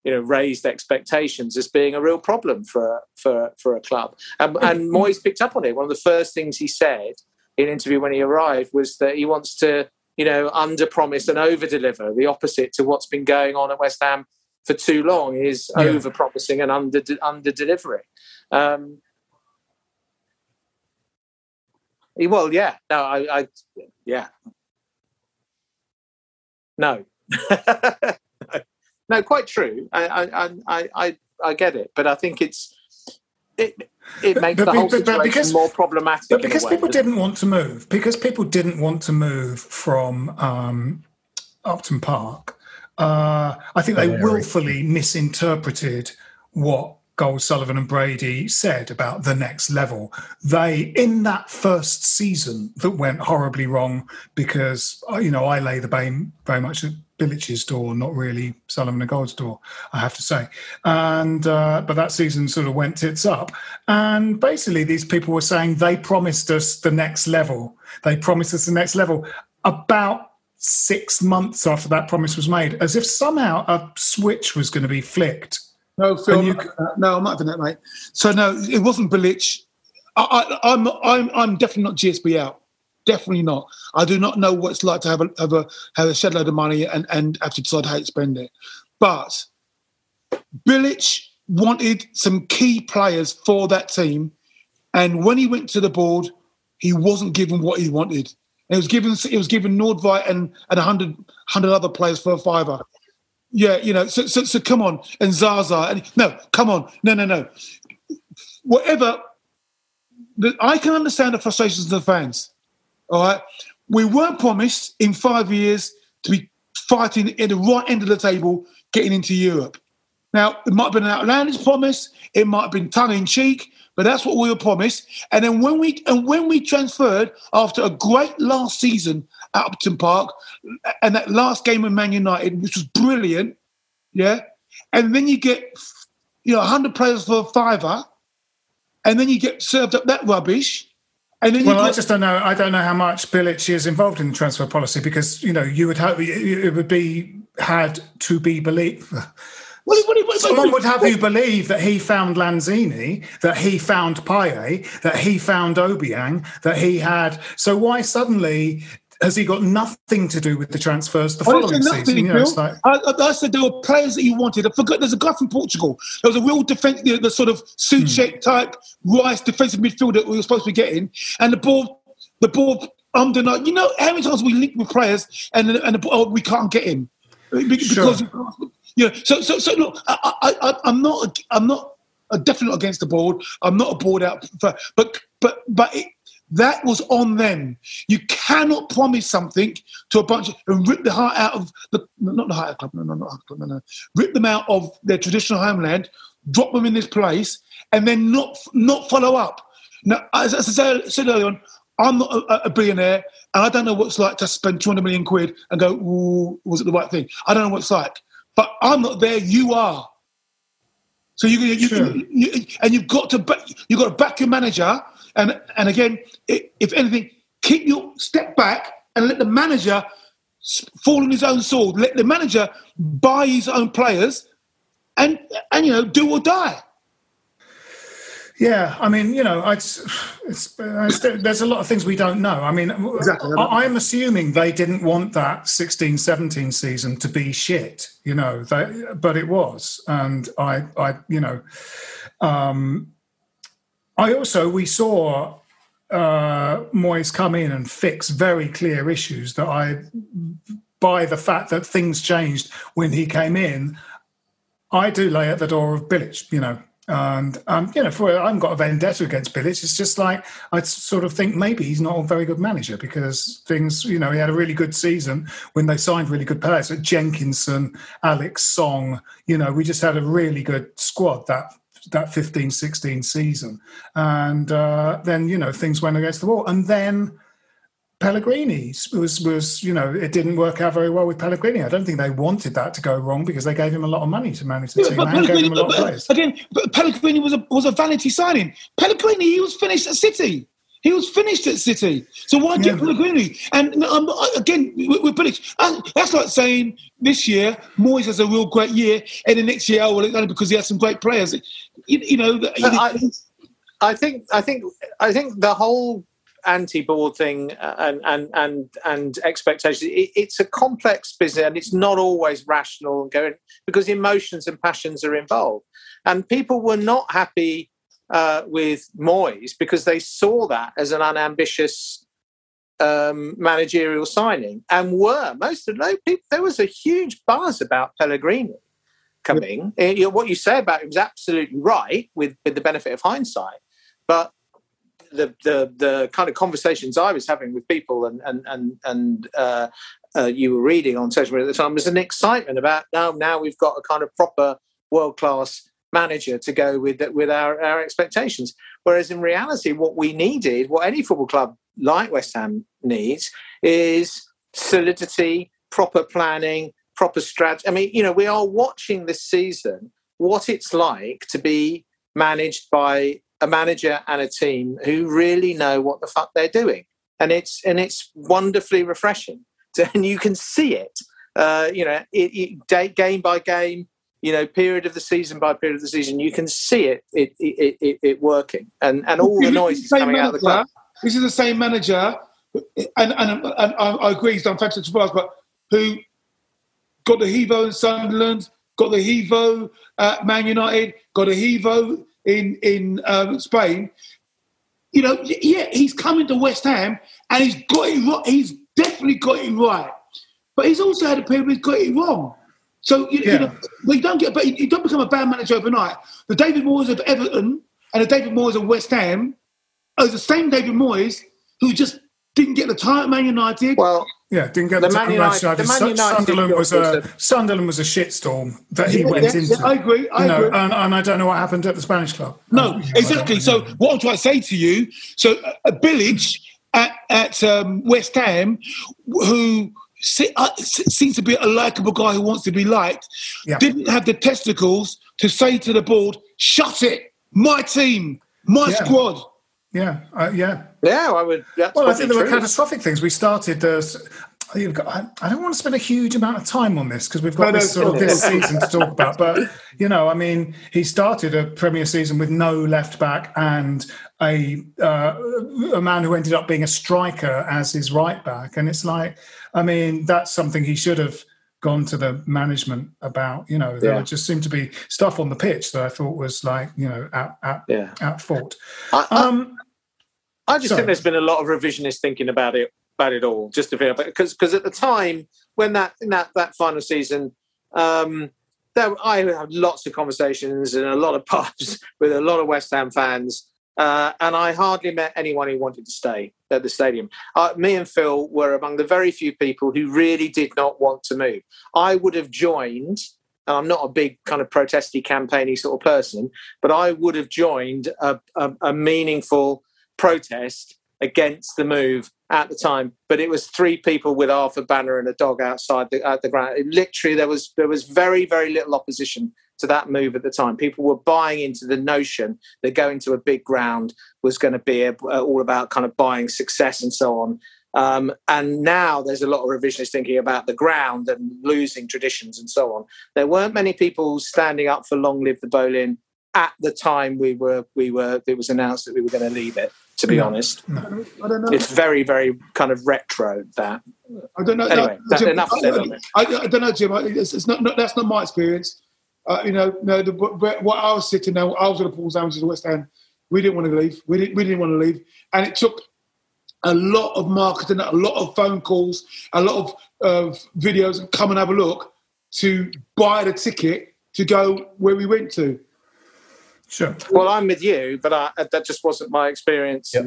you know raised expectations as being a real problem for for for a club. And, mm-hmm. and Moyes picked up on it. One of the first things he said in an interview when he arrived was that he wants to you know under promise and over deliver, the opposite to what's been going on at West Ham for too long is Yeah. over promising and under under delivering. Um, well, yeah, no, I, I yeah, no, no, quite true. I, I, I, I, I get it, but I think it's it. It makes But- the whole but- but situation because- more problematic. But because way, people doesn't it? didn't want to move, because people didn't want to move from um, Upton Park, uh, I think they willfully misinterpreted what Gold, Sullivan, and Brady said about the next level. They, in that first season that went horribly wrong, because uh, you know I lay the blame very much at Bilic's door, not really Sullivan and Gold's door, I have to say. And uh, but that season sort of went tits up, and basically these people were saying they promised us the next level. They promised us the next level about six months after that promise was made, as if somehow a switch was going to be flicked. No, Phil. You no, no, I'm not having that, mate. So no, it wasn't Bilic. I, I, I'm, I'm, I'm definitely not GSB out. Definitely not. I do not know what it's like to have a have a have a shed load of money and and have to decide how to spend it. But Bilic wanted some key players for that team, and when he went to the board, he wasn't given what he wanted. It was given it was given Nordtveit and and a hundred hundred other players for a fiver. Yeah, you know, so, so, so come on. And Zaza. And, no, come on. No, no, no. Whatever. I can understand the frustrations of the fans. All right. We weren't promised in five years to be fighting at the right end of the table, getting into Europe. Now, it might have been an outlandish promise. It might have been tongue in cheek, but that's what we were promised. And then when we and when we transferred after a great last season at Upton Park and that last game with Man United, which was brilliant, yeah. And then you get you know 100 players for a fiver, and then you get served up that rubbish. And then Well, I just don't know. I don't know how much Bilic is involved in the transfer policy because you know you would hope it would be had to be believed. What, what, what, Someone would have you believe that he found Lanzini, that he found Payet, that he found Obiang, that he had. So why suddenly has he got nothing to do with the transfers the following nothing, season? You know, it's like, I, I- said there were players that he wanted. I forgot there's a guy from Portugal. There was a real defense, the, the sort of Soucek hmm. type Rice defensive midfielder we were supposed to be getting, and the ball, the ball ahhed. You know how many times we link with players and and the, oh, we can't get him Be- because you know. So so so look, I, I, I'm not I'm not definitely not against the board. I'm not a board out for, but but but. It, that was on them. You cannot promise something to a bunch of and rip the heart out of the not the heart club. No, no, not club. No, no. Rip them out of their traditional homeland, drop them in this place, and then not not follow up. Now, as, as I said earlier on, I'm not a, a billionaire, and I don't know what it's like to spend 200 million quid and go, was it the right thing? I don't know what it's like, but I'm not there. You are. So you, you, you, you and you've got to back, you've got to back your manager, and and again, if anything, keep your step back and let the manager fall on his own sword. Let the manager buy his own players, and and you know do or die. Yeah, I mean, you know, it's, it's, it's, there's a lot of things we don't know. I mean, I, I'm assuming they didn't want that 16 17 season to be shit, you know, they, but it was. And I, I, you know, um, I also, we saw uh, Moyes come in and fix very clear issues that I, by the fact that things changed when he came in, I do lay at the door of Bilic, you know. And um, you know, for I haven't got a vendetta against Bilic. It's just like I sort of think maybe he's not a very good manager because things, you know, he had a really good season when they signed really good players, like Jenkinson, Alex Song. You know, we just had a really good squad that that 15, 16 season, and uh, then you know things went against the wall, and then Pellegrini was was you know it didn't work out very well with Pellegrini. I don't think they wanted that to go wrong because they gave him a lot of money to manage the Yeah, team but and gave him a lot of Pellegrini, players. again, but Pellegrini was a was a vanity signing. Pellegrini, he was finished at City. He was finished at City. So why get Pellegrini? And um, again, we're Bilic, uh, that's like saying this year Moyes has a real great year, and the next year, oh well, it's only because he has some great players. You, you know, I, I think I think I think the whole anti-board thing and and and and expectations. It, it's a complex business and it's not always rational and going because emotions and passions are involved. And people were not happy uh, with Moyes because they saw that as an unambitious um, managerial signing and were most of those people there was a huge buzz about Pellegrini coming. Eh, you know, what you say about it was absolutely right with with the benefit of hindsight but the the the kind of conversations I was having with people and and and and uh, uh, you were reading on social media at the time was an excitement about now now we've got a kind of proper world class manager to go with with our, our expectations. Whereas in reality, what we needed, what any football club like West Ham needs, is solidity, proper planning, proper strategy. I mean, you know, we are watching this season what it's like to be managed by a manager and a team who really know what the fuck they're doing, and it's and it's wonderfully refreshing. And you can see it, uh, you know, it, it, day, game by game, you know, period of the season by period of the season. You can see it, it, it, it, it working, and and all the noise is Same coming out of the club. manager. This is the same manager, and, and, and I, I agree he's done fantastic for us, but who got the Hevo in Sunderland, got the Hevo at Man United, got a Hevo in in um, Spain. You know, yeah, he's coming to West Ham and he's got it right. He's definitely got it right, but he's also had a period where he's got it wrong. So you, you know, well, you don't get, but you don't become a bad manager overnight. The David Moyes of Everton and the David Moyes of West Ham are the same David Moyes who just didn't get the time at Man United. Well, Yeah, didn't get The the, Man time United- United. the Man United Sunderland was was a Sunderland was a shitstorm that he Yeah, went yeah, into. yeah, I agree, I you know, agree. And, and I don't know what happened at the Spanish club. No, exactly. So what do I'm trying to say to you, so a Bilic at, at um, West Ham, who se- uh, seems to be a likable guy who wants to be liked, Yeah. didn't have the testicles to say to the board, "Shut it, my team, my Yeah. squad." Yeah, uh, yeah. Yeah, I would. That's Well, I think there were catastrophic things. We started. Uh, You've got, I, I don't want to spend a huge amount of time on this because we've got No, no, this sort of this season to talk about. But you know, I mean, he started a Premier season with no left back and a uh, a man who ended up being a striker as his right back, and it's like, I mean, that's something he should have gone to the management about. You know, there Yeah. just seemed to be stuff on the pitch that I thought was like, you know, at at, Yeah. at fault. I, I, Um, I just sorry. think there's been a lot of revisionist thinking about it about it all. Just to feel because because at the time when that in that that final season, um, there I had lots of conversations in a lot of pubs with a lot of West Ham fans. Uh, and I hardly met anyone who wanted to stay at the stadium. Uh, me and Phil were among the very few people who really did not want to move. I would have joined, and I'm not a big kind of protesty campaigny sort of person, but I would have joined a, a, a meaningful protest against the move at the time. But it was three people with half a banner and a dog outside the, at the ground. It literally, there was there was very very little opposition to that move at the time. People were buying into the notion that going to a big ground was going to be a, all about kind of buying success and so on. Um, and now there's a lot of revisionist thinking about the ground and losing traditions and so on. There weren't many people standing up for long live the Boleyn at the time we were we were it was announced that we were going to leave it. To be No. honest, I don't know. it's very very kind of retro that. I don't know. Anyway, no, that- Jim, enough I, said on it. I, I don't know, Jim. I- It's, it's not, not. That's not my experience. Uh, you know, no. The, where, what I was sitting there, I was at the Paul Sandwiches in the West End. We didn't want to leave. We didn't. We didn't want to leave, and it took a lot of marketing, a lot of phone calls, a lot of uh, videos. Come and have a look to buy the ticket to go where we went to. Sure. Well, I'm with you, but I, that just wasn't my experience. I,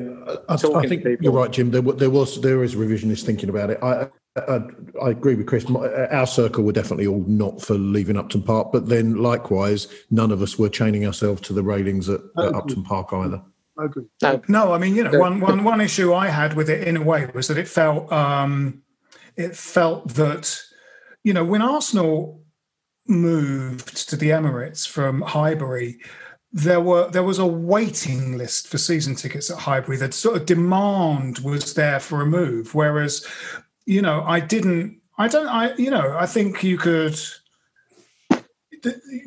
I think to people. you're right, Jim. There, there was there is revisionist thinking about it. I, I I agree with Kriss. My, our circle were definitely all not for leaving Upton Park, but then likewise, none of us were chaining ourselves to the railings at, at Upton Park either. I agree. No, No, I mean, you know, one, one, one issue I had with it in a way was that it felt, um, it felt that, you know, when Arsenal moved to the Emirates from Highbury, there were there was a waiting list for season tickets at Highbury. That sort of demand was there for a move, whereas, you know, I didn't. I don't. I you know, I think you could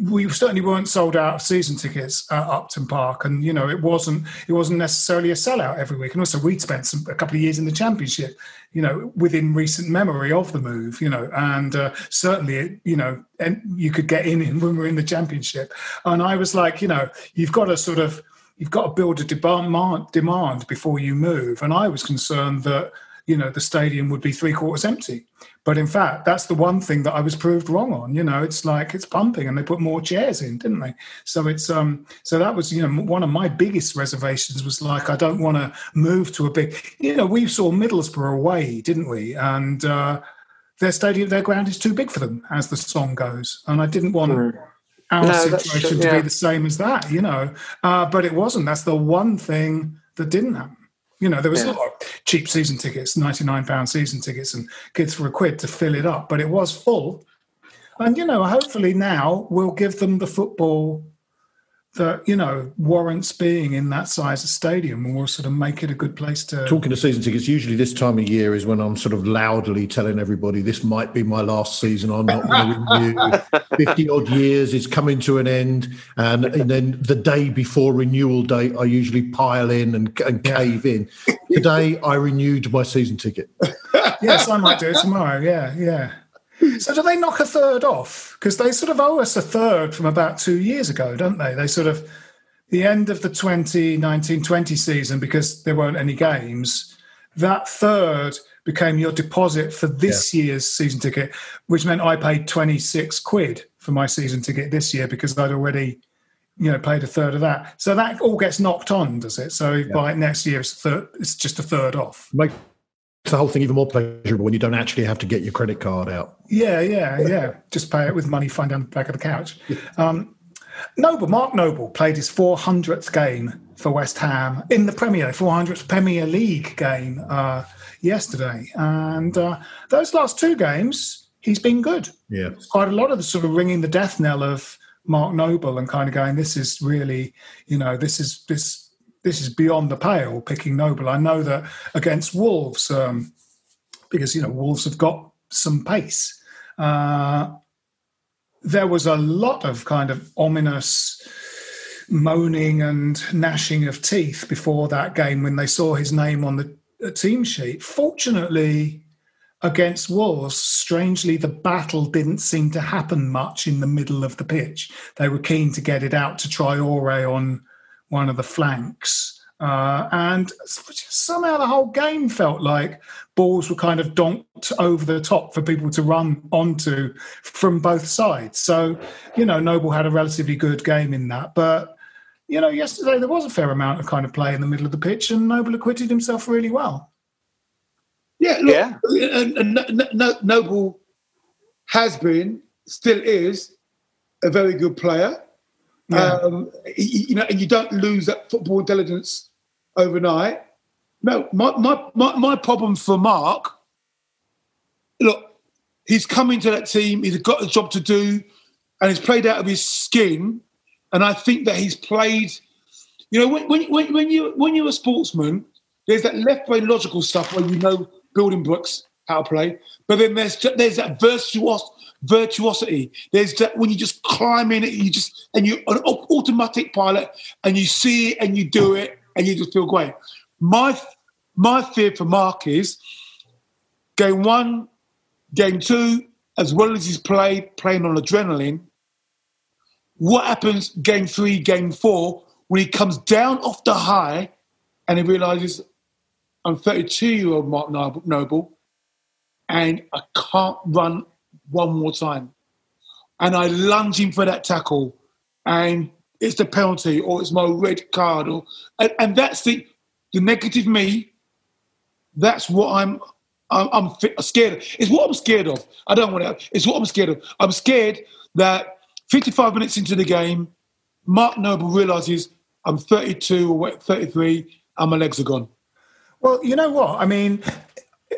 we certainly weren't sold out of season tickets at Upton Park, and you know it wasn't it wasn't necessarily a sellout every week. And also, we'd spent some, a couple of years in the Championship, you know, within recent memory of the move, you know, and uh, certainly, it, you know, and you could get in when we were in the Championship. And I was like, you know, you've got to sort of you've got to build a demand demand before you move. And I was concerned that you know the stadium would be three quarters empty. But in fact, that's the one thing that I was proved wrong on. You know, it's like it's pumping, and they put more chairs in, didn't they? So it's um, so that was you know one of my biggest reservations was like I don't want to move to a big. You know, we saw Middlesbrough away, didn't we? And uh, their stadium, their ground is too big for them, as the song goes. And I didn't want our Hmm. No, situation to yeah. be the same as that, you know. Uh, but it wasn't. That's the one thing that didn't happen. You know, there was Yeah. a lot of cheap season tickets, ninety-nine pound season tickets, and kids for a quid to fill it up, but it was full. And you know, hopefully now we'll give them the football that you know warrants being in that size of stadium, we'll sort of make it a good place to. Talking to season tickets, usually this time of year is when I'm sort of loudly telling everybody this might be my last season. I'm not going to renew. Fifty odd years is coming to an end, and, and then the day before renewal date, I usually pile in and, and cave in. Today, I renewed my season ticket. yes, I might do it tomorrow. Yeah, yeah. So do they knock a third off? Because they sort of owe us a third from about two years ago, don't they? They sort of the end of the 2019-20 season because there weren't any games. That third became your deposit for this year's season ticket, which meant I paid 26 quid for my season ticket this year because I'd already, you know, paid a third of that. So that all gets knocked on, does it? So by next year, it's, third, it's just a third off. The whole thing even more pleasurable when you don't actually have to get your credit card out. Yeah, yeah, yeah. Just pay it with money find down the back of the couch. Um, Noble, Mark Noble played his 400th game for West Ham in the Premier, 400th Premier League game uh, yesterday. And uh, those last two games, he's been good. Yeah. Quite a lot of the sort of ringing the death knell of Mark Noble and kind of going, this is really, you know, this is this this is beyond the pale. Picking Noble, I know that against Wolves. Um, because you know Wolves have got some pace. Uh, there was a lot of kind of ominous moaning and gnashing of teeth before that game when they saw his name on the team sheet. Fortunately, against Wolves, strangely, the battle didn't seem to happen much in the middle of the pitch. They were keen to get it out to Traore on one of the flanks. Uh, and somehow the whole game felt like balls were kind of donked over the top for people to run onto from both sides. So, you know, Noble had a relatively good game in that. But, you know, yesterday there was a fair amount of kind of play in the middle of the pitch, and Noble acquitted himself really well. Yeah, look, yeah. And, and, Noble has been, still is, a very good player. Um, you know, and you don't lose that football intelligence overnight. No, my, my, my, my problem for Mark, look, he's come into that team, he's got a job to do, and he's played out of his skin. And I think that he's played, you know, when, when, when, you, when you're a sportsman, there's that left brain logical stuff where you know building blocks how to play, but then there's there's that virtuos, virtuosity. There's that when you just climb in it, you just and you an automatic pilot, and you see it and you do it, and you just feel great. My my fear for Mark is game one, game two, as well as he's played playing on adrenaline. What happens game three, game four, when he comes down off the high and he realizes I'm 32 year old Mark Noble and I can't run one more time. And I lunge in for that tackle and it's the penalty or it's my red card or and, and that's the the negative me. That's what I'm I'm, I'm scared. It's what I'm scared of. I don't want to. It's what I'm scared of. I'm scared that 55 minutes into the game, Mark Noble realizes I'm 32 or 33 and my legs are gone. Well, you know what? I mean,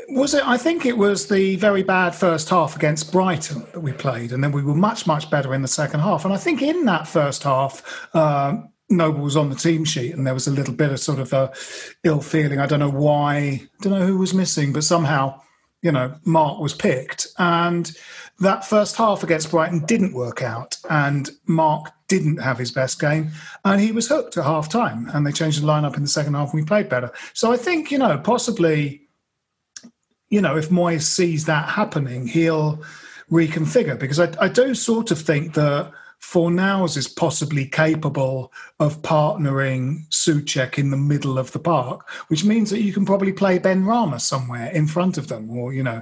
was it? I think it was the very bad first half against Brighton that we played, and then we were much, much better in the second half. And I think in that first half, uh, Noble was on the team sheet, and there was a little bit of sort of a ill feeling. I don't know why, I don't know who was missing, but somehow, you know, Mark was picked, and that first half against Brighton didn't work out, and Mark didn't have his best game, and he was hooked at half time, and they changed the lineup in the second half, and we played better. So I think you know possibly you know, if Moyes sees that happening, he'll reconfigure because I, I do sort of think that Fornals is possibly capable of partnering Soucek in the middle of the park, which means that you can probably play Benrahma somewhere in front of them, or you know,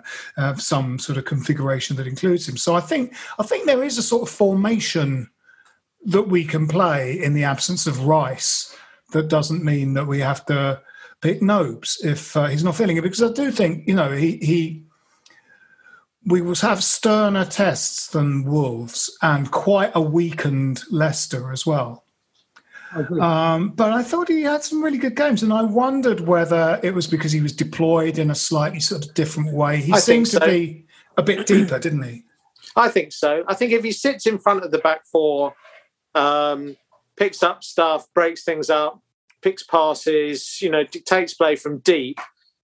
some sort of configuration that includes him. So I think I think there is a sort of formation that we can play in the absence of Rice. That doesn't mean that we have to pick Nobes if uh, he's not feeling it, because I do think you know he he we will have sterner tests than Wolves and quite a weakened Leicester as well. Um, but I thought he had some really good games, and I wondered whether it was because he was deployed in a slightly sort of different way. He I seemed so. to be a bit deeper, didn't he? I think so. I think if he sits in front of the back four, um, picks up stuff, breaks things up, picks passes, you know, dictates play from deep,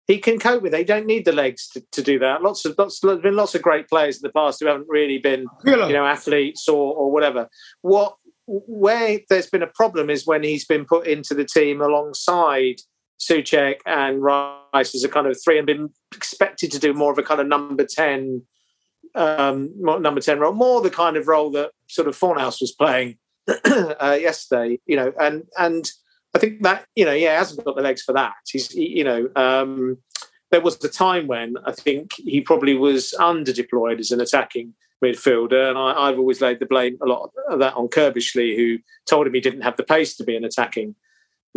he can cope with it. He don't need the legs to, to do that. Lots of lots, there's been lots of great players in the past who haven't really been, you know, athletes or or whatever. What where there's been a problem is when he's been put into the team alongside Soucek and Rice as a kind of three and been expected to do more of a kind of number ten, um, number ten role, more the kind of role that sort of Fornals was playing uh, yesterday. You know, and and I think that you know, yeah, he hasn't got the legs for that. He's, he, you know, um, there was a time when I think he probably was under deployed as an attacking midfielder, and I, have always laid the blame a lot of that on Curbishley, who told him he didn't have the pace to be an attacking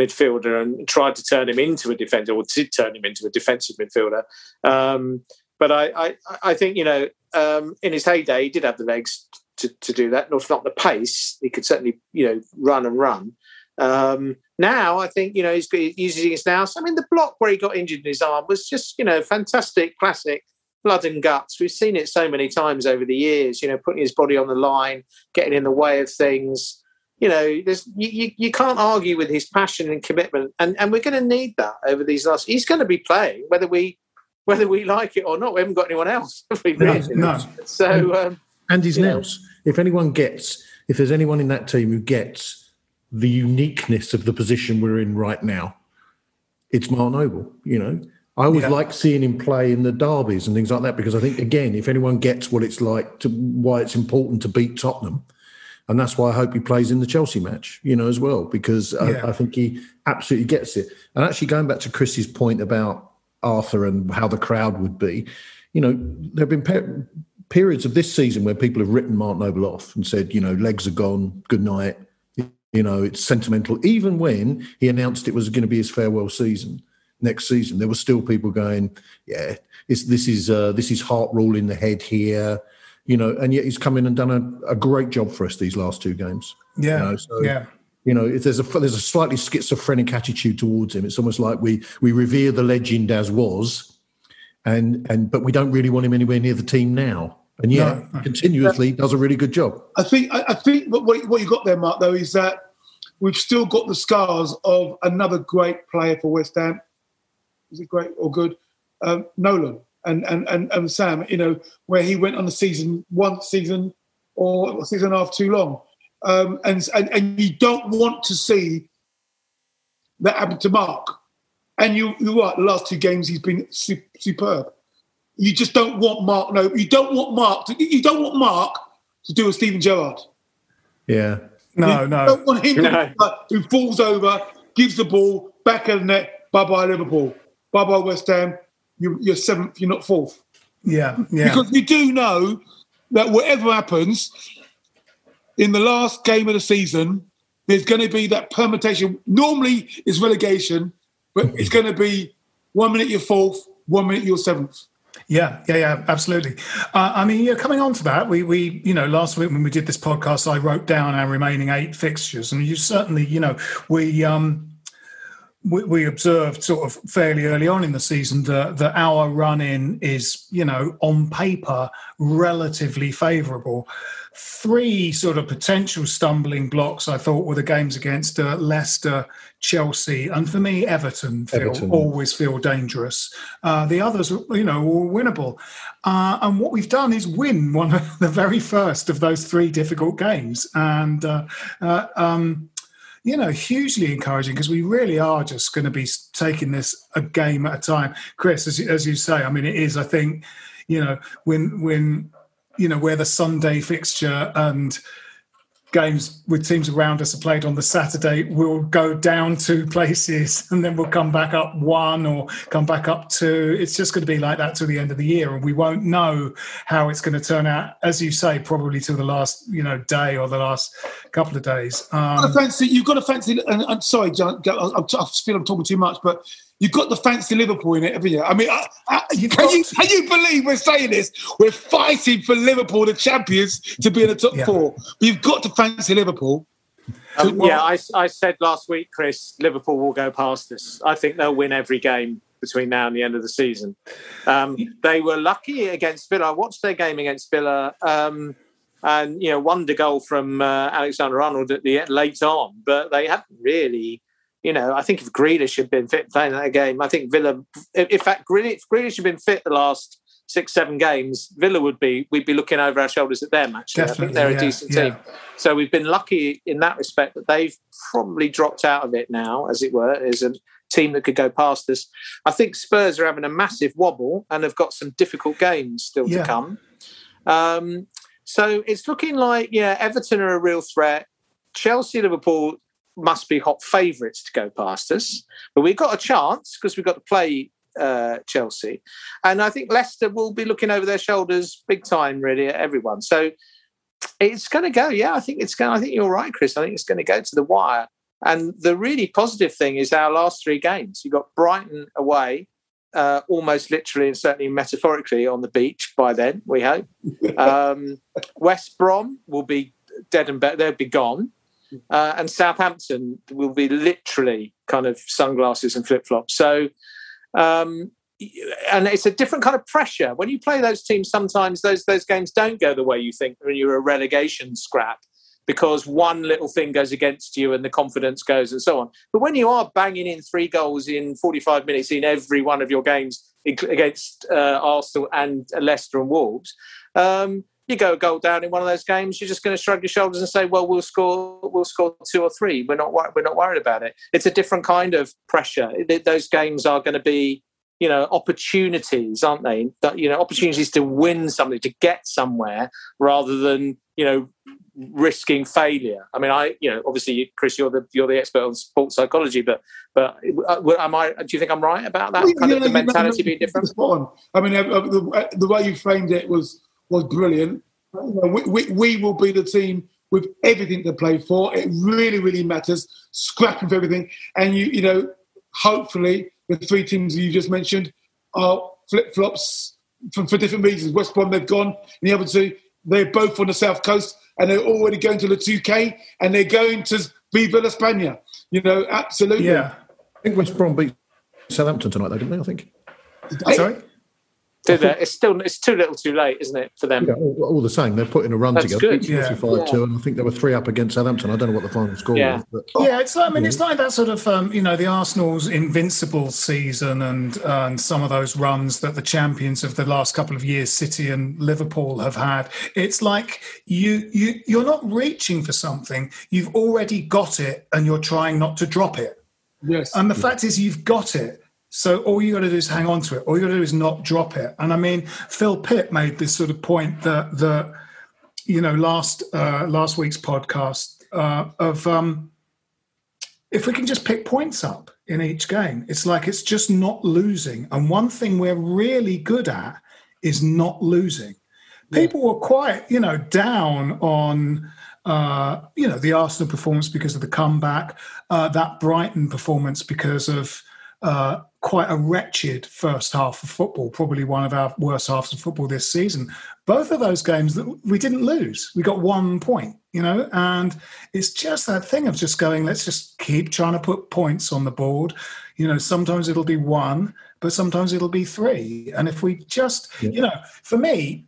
midfielder and tried to turn him into a defender, or did turn him into a defensive midfielder. Um, but I, I, I, think you know, um, in his heyday, he did have the legs to, to do that. If not the pace, he could certainly you know run and run. Um, now I think you know he's using his now. I mean, the block where he got injured in his arm was just you know fantastic, classic blood and guts. We've seen it so many times over the years. You know, putting his body on the line, getting in the way of things. You know, there's you, you can't argue with his passion and commitment, and and we're going to need that over these last. He's going to be playing whether we whether we like it or not. We haven't got anyone else. No, no. So um, And his you know. nous. If anyone gets, if there's anyone in that team who gets the uniqueness of the position we're in right now, it's Mark Noble. You know, I always Yeah. like seeing him play in the derbies and things like that because I think again, if anyone gets what it's like to why it's important to beat Tottenham, and that's why I hope he plays in the Chelsea match, you know, as well because Yeah. I, I think he absolutely gets it. And actually, going back to Kriss's point about Arthur and how the crowd would be, you know, there have been pe- periods of this season where people have written Mark Noble off and said, you know, legs are gone, good night. You know, it's sentimental. Even when he announced it was going to be his farewell season next season, there were still people going, "Yeah, it's, this is uh, this is heart rule in the head here." You know, and yet he's come in and done a, a great job for us these last two games. Yeah, You know, so, yeah. You know, if there's a there's a slightly schizophrenic attitude towards him. It's almost like we we revere the legend as was, and and but we don't really want him anywhere near the team now. And yet, No. continuously does a really good job. I think I, I think what, what you got there, Mark, though, is that we've still got the scars of another great player for West Ham. Is it great or good? Um, Nolan and, and and and Sam. You know where he went on the season one season or a season and a half too long, um, and, and and you don't want to see that happen to Mark. And you you're right. The last two games he's been su- superb. You just don't want Mark. No, you don't want Mark. To, you don't want Mark to do a Steven Gerrard. Yeah. No, You no. don't want him No. who falls over, gives the ball back of the net. Bye bye Liverpool. Bye bye West Ham. You, you're seventh. You're not fourth. Yeah, yeah. Because you do know that whatever happens in the last game of the season, there's going to be that permutation. Normally it's relegation, but it's going to be one minute you're fourth, one minute you're seventh. Yeah, yeah, yeah, absolutely. Uh, I mean, yeah, coming on to that, we, we, you know, last week when we did this podcast, I wrote down our remaining eight fixtures, and you certainly, you know, we, um, we, we observed sort of fairly early on in the season that, that our run in is, you know, on paper, relatively favourable. Three sort of potential stumbling blocks, I thought, were the games against uh, Leicester, Chelsea, and for me, Everton, feel, Everton. always feel dangerous. Uh, the others, you know, were winnable. Uh, and what we've done is win one of the very first of those three difficult games. And, uh, uh, um, you know, hugely encouraging because we really are just going to be taking this a game at a time. Kriss, as, you- as you say, I mean, it is, I think, you know, when, when, you know, where the Sunday fixture and games with teams around us are played on the Saturday, we'll go down two places and then we'll come back up one or come back up two. It's just going to be like that till the end of the year, and we won't know how it's going to turn out, as you say, probably till the last you know day or the last couple of days. You've got Um, to fancy. You've got to fancy. And, and sorry, John, I I feel I'm talking too much, but you've got the fancy Liverpool in it, haven't you? I mean, I, I, can, you, can you believe we're saying this? We're fighting for Liverpool, the champions, to be in the top Yeah. four. But you've got to fancy Liverpool. Um, Well- yeah, I, I said last week, Kriss, Liverpool will go past us. I think they'll win every game between now and the end of the season. Um, they were lucky against Villa. I watched their game against Villa, um, and you know, wonder goal from uh, Alexander Arnold at the late on, but they haven't really. You know, I think if Grealish had been fit playing that game, I think Villa. In fact, Grealish, if Grealish had been fit the last six, seven games, Villa would be. We'd be looking over our shoulders at them. Actually, I think they're a decent yeah. team. So we've been lucky in that respect that they've probably dropped out of it now, as it were, as a team that could go past us. I think Spurs are having a massive wobble and have got some difficult games still Yeah. to come. Um, so it's looking like, yeah, Everton are a real threat. Chelsea, Liverpool must be hot favourites to go past us, but we've got a chance because we've got to play uh, Chelsea, and I think Leicester will be looking over their shoulders big time, really, at everyone. So it's going to go. Yeah, I think it's going. I think you're right, Kriss. I think it's going to go to the wire. And the really positive thing is our last three games. You got Brighton away, uh, almost literally and certainly metaphorically on the beach by then. We hope. Um, West Brom will be dead and better. They'll be gone. Uh, and Southampton will be literally kind of sunglasses and flip flops. So, um, and it's a different kind of pressure when you play those teams. Sometimes those those games don't go the way you think when you're a relegation scrap because one little thing goes against you and the confidence goes and so on. But when you are banging in three goals in 45 minutes in every one of your games against uh, Arsenal and Leicester and Wolves, um, you go a goal down in one of those games, you're just going to shrug your shoulders and say, "Well, we'll score, we'll score two or three. We're not, we're not worried about it." It's a different kind of pressure. Those games are going to be, you know, opportunities, aren't they? That you know, opportunities to win something, to get somewhere, rather than you know, risking failure. I mean, I, you know, obviously, Kriss, you're the you're the expert on sports psychology, but but uh, am I? Do you think I'm right about that? Well, kind of the mentality being different. I mean, uh, the, the way you framed it was was brilliant. We, we, we, will be the team with everything to play for. It really, really matters. Scrapping for everything, and you, you know, hopefully the three teams you just mentioned are flip flops for, for, different reasons. West Brom they've gone, and the other two they're both on the south coast, and they're already going to the 2K, and they're going to Viva La España. You know, absolutely. Yeah, I think West Brom beat Southampton tonight, though, didn't they? I think. Sorry. Did they? It's still it's too little, too late, isn't it, for them? Yeah, all, all the same, they're putting a run That's together. good. Yeah. Yeah. two, and I think there were three up against Southampton. I don't know what the final score Yeah. was. But, Yeah, it's like, I mean, it's like that sort of, um, you know, the Arsenal's invincible season and and some of those runs that the champions of the last couple of years, City and Liverpool, have had. It's like you you you're not reaching for something; you've already got it, and you're trying not to drop it. Yes. And the fact is, you've got it. So all you got to do is hang on to it. All you got to do is not drop it. And I mean, Phil Pitt made this sort of point that that you know last uh, last week's podcast uh, of um, if we can just pick points up in each game, it's like it's just not losing. And one thing we're really good at is not losing. People were quite, you know, down on, uh, you know, the Arsenal performance because of the comeback, uh, that Brighton performance because of uh, quite a wretched first half of football, probably one of our worst halves of football this season. Both of those games that we didn't lose, we got one point, you know, and it's just that thing of just going, let's just keep trying to put points on the board. You know, sometimes it'll be one, but sometimes it'll be three. And if we just, you know, for me,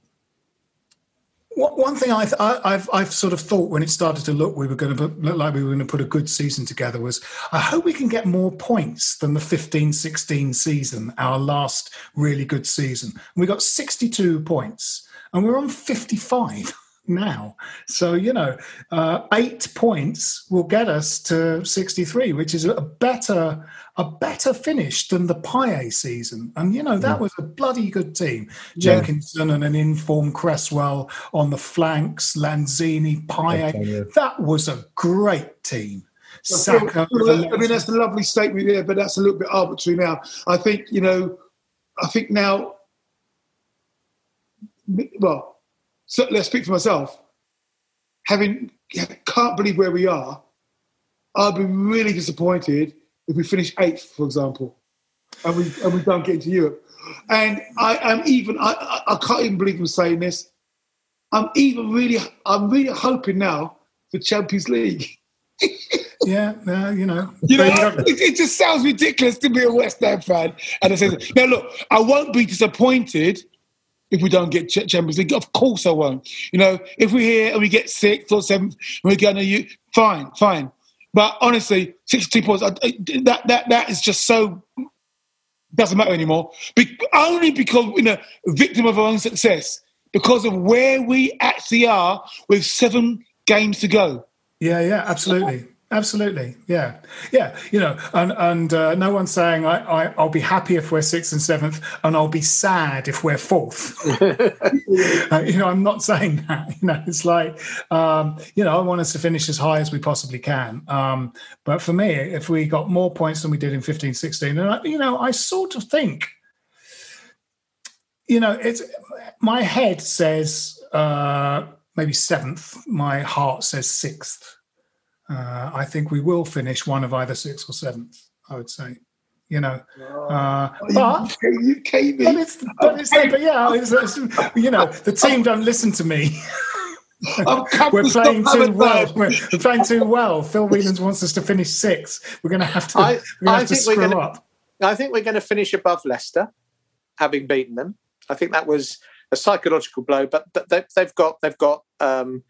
one thing I, I, I've, sort of thought when it started to look we were going to put, look like we were going to put a good season together was I hope we can get more points than the 15-16 season, our last really good season. We got 62 points and we're on 55 now. So, you know, uh, eight points will get us to 63, which is a better a better finish than the Payet season. And, you know, that was a bloody good team. Yeah. Jenkinson and an informed Cresswell on the flanks, Lanzini, Payet. That was a great team. Sakho. I mean, that's a lovely statement there, but that's a little bit arbitrary now. I think, you know, I think now, well, so let's speak for myself. Having, can't believe where we are, I'd be really disappointed if we finish eighth, for example, and we, and we don't get into Europe. And I am even, I, I, can't even believe I'm saying this. I'm even really, I'm really hoping now for Champions League. yeah, uh, you know. You know, it, it just sounds ridiculous to be a West Ham fan. And I say, now look, I won't be disappointed if we don't get Champions League. Of course, I won't. You know, if we're here and we get sixth or seventh, we're going to you, fine, fine. But honestly, sixty-two points. That that that is just so doesn't matter anymore. Be- only because you know, victim of our own success, because of where we actually are with seven games to go. Yeah, yeah, absolutely. Absolutely, yeah, yeah. You know, and and uh, no one's saying I, I I'll be happy if we're sixth and seventh, and I'll be sad if we're fourth. Uh, you know, I'm not saying that. You know, it's like um, you know, I want us to finish as high as we possibly can. Um, but for me, if we got more points than we did in 15, 16, and I, you know, I sort of think you know, it's my head says uh, maybe seventh. My heart says sixth. Uh, I think we will finish one of either sixth or seventh. I would say, you know, uh, but you came but it's but it's but yeah, it's, it's, you know, the team don't listen to me. We're playing too well. We're, we're playing too well. Phil Whelans wants us to finish sixth. We're going to have to. I, we're to I have to think we're screw going up. to. I think we're going to finish above Leicester, having beaten them. I think that was a psychological blow, but but they, they've got they've got um,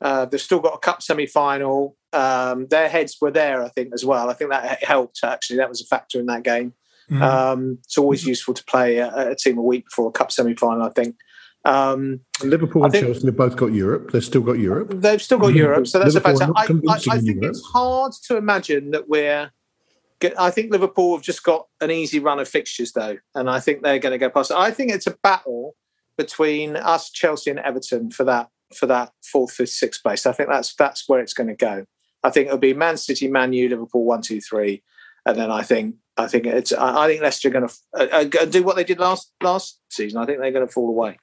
Uh, they've still got a cup semi-final. Um, their heads were there, I think, as well. I think that helped. Actually, that was a factor in that game. Mhm. Um, it's always useful to play a, a team a week before a cup semi-final. I think. Um, Liverpool I and think- Chelsea have both got Europe. They've still got Europe. They've still got Liverpool- Europe, so that's a Liverpool factor. I, I, I think Europe. it's hard to imagine that we're. get- I think Liverpool have just got an easy run of fixtures, though, and I think they're going to go past. I think it's a battle between us, Chelsea, and Everton for that for that fourth, fifth, sixth place. I think that's that's where it's going to go. I think it'll be Man City, Man U, Liverpool, one, two, three, and then I think I think it's I, I think Leicester are going to uh, uh, do what they did last last season. I think they're going to fall away.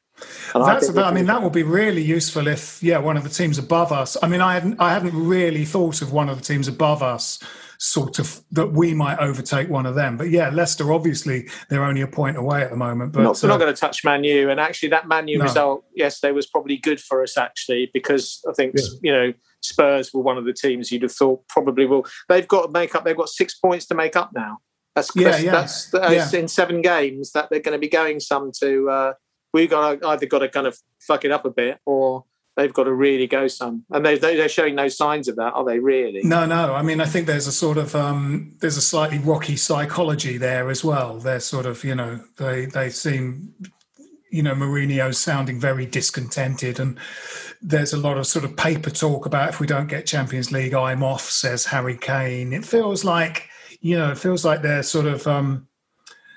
And That's think about, I mean, that would be really useful if, yeah, one of the teams above us. I mean, I hadn't, I hadn't really thought of one of the teams above us, sort of that we might overtake one of them. But yeah, Leicester obviously they're only a point away at the moment. But We're not, we're uh, not going to touch Man U. And actually, that Man U No. result yesterday was probably good for us, actually, because I think, you know, Spurs were one of the teams you'd have thought probably will. They've got to make up, they've got six points to make up now. That's, Yeah, that's, yeah. that's Yeah. in seven games that they're going to be going some to. Uh, we've got to, either got to kind of fuck it up a bit or they've got to really go some. And they, they, they're showing no signs of that, are they really? No, no. I mean, I think there's a sort of um, there's a slightly rocky psychology there as well. They're sort of, you know, they they seem, you know, Mourinho's sounding very discontented, and there's a lot of sort of paper talk about if we don't get Champions League, I'm off. Says Harry Kane. It feels like, you know, it feels like they're sort of um,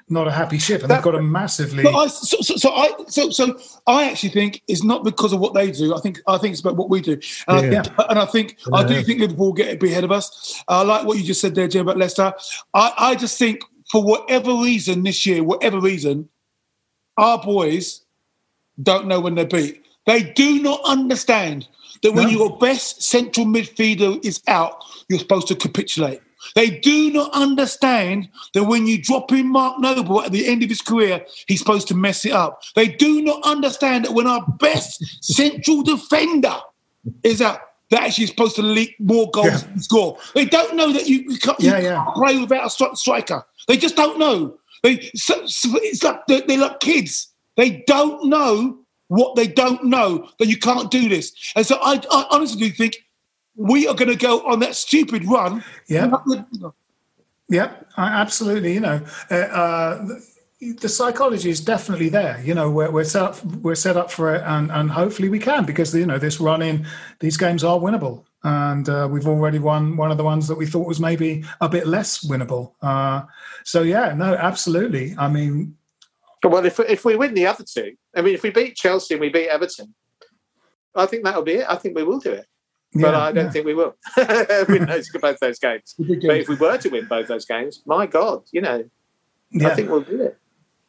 not a happy ship, and they've got a massively. But I, so, so, so I, so, so I actually think it's not because of what they do. I think, I think it's about what we do, and, Yeah. I, and I think, I do think Liverpool will get be ahead of us. I like what you just said there, Jim, about Leicester. I, I just think for whatever reason this year, whatever reason, our boys don't know when they're beat. They do not understand that when No. your best central midfielder is out, you're supposed to capitulate. They do not understand that when you drop in Mark Noble at the end of his career, he's supposed to mess it up. They do not understand that when our best central defender is out, they're actually supposed to leak more goals Yeah. and score. They don't know that you, you can't, you Yeah, yeah. can't play without a stri- striker. They just don't know. They, so, so it's like they're, they're like kids. They don't know what they don't know that you can't do this. And so I, I honestly do think we are going to go on that stupid run. Yeah. Yeah, absolutely. You know, uh, uh, the, the psychology is definitely there. You know, we're, we're set up, we're set up for it, and, and hopefully we can because you know this run in these games are winnable, and uh, we've already won one of the ones that we thought was maybe a bit less winnable. Uh, so yeah, no, absolutely. I mean, Well, if if we win the other two, I mean, if we beat Chelsea and we beat Everton, I think that'll be it. I think we will do it, but Yeah, I don't yeah. think we will win those, both those games. But if we were to win both those games, my God, you know, yeah, I think we'll do it.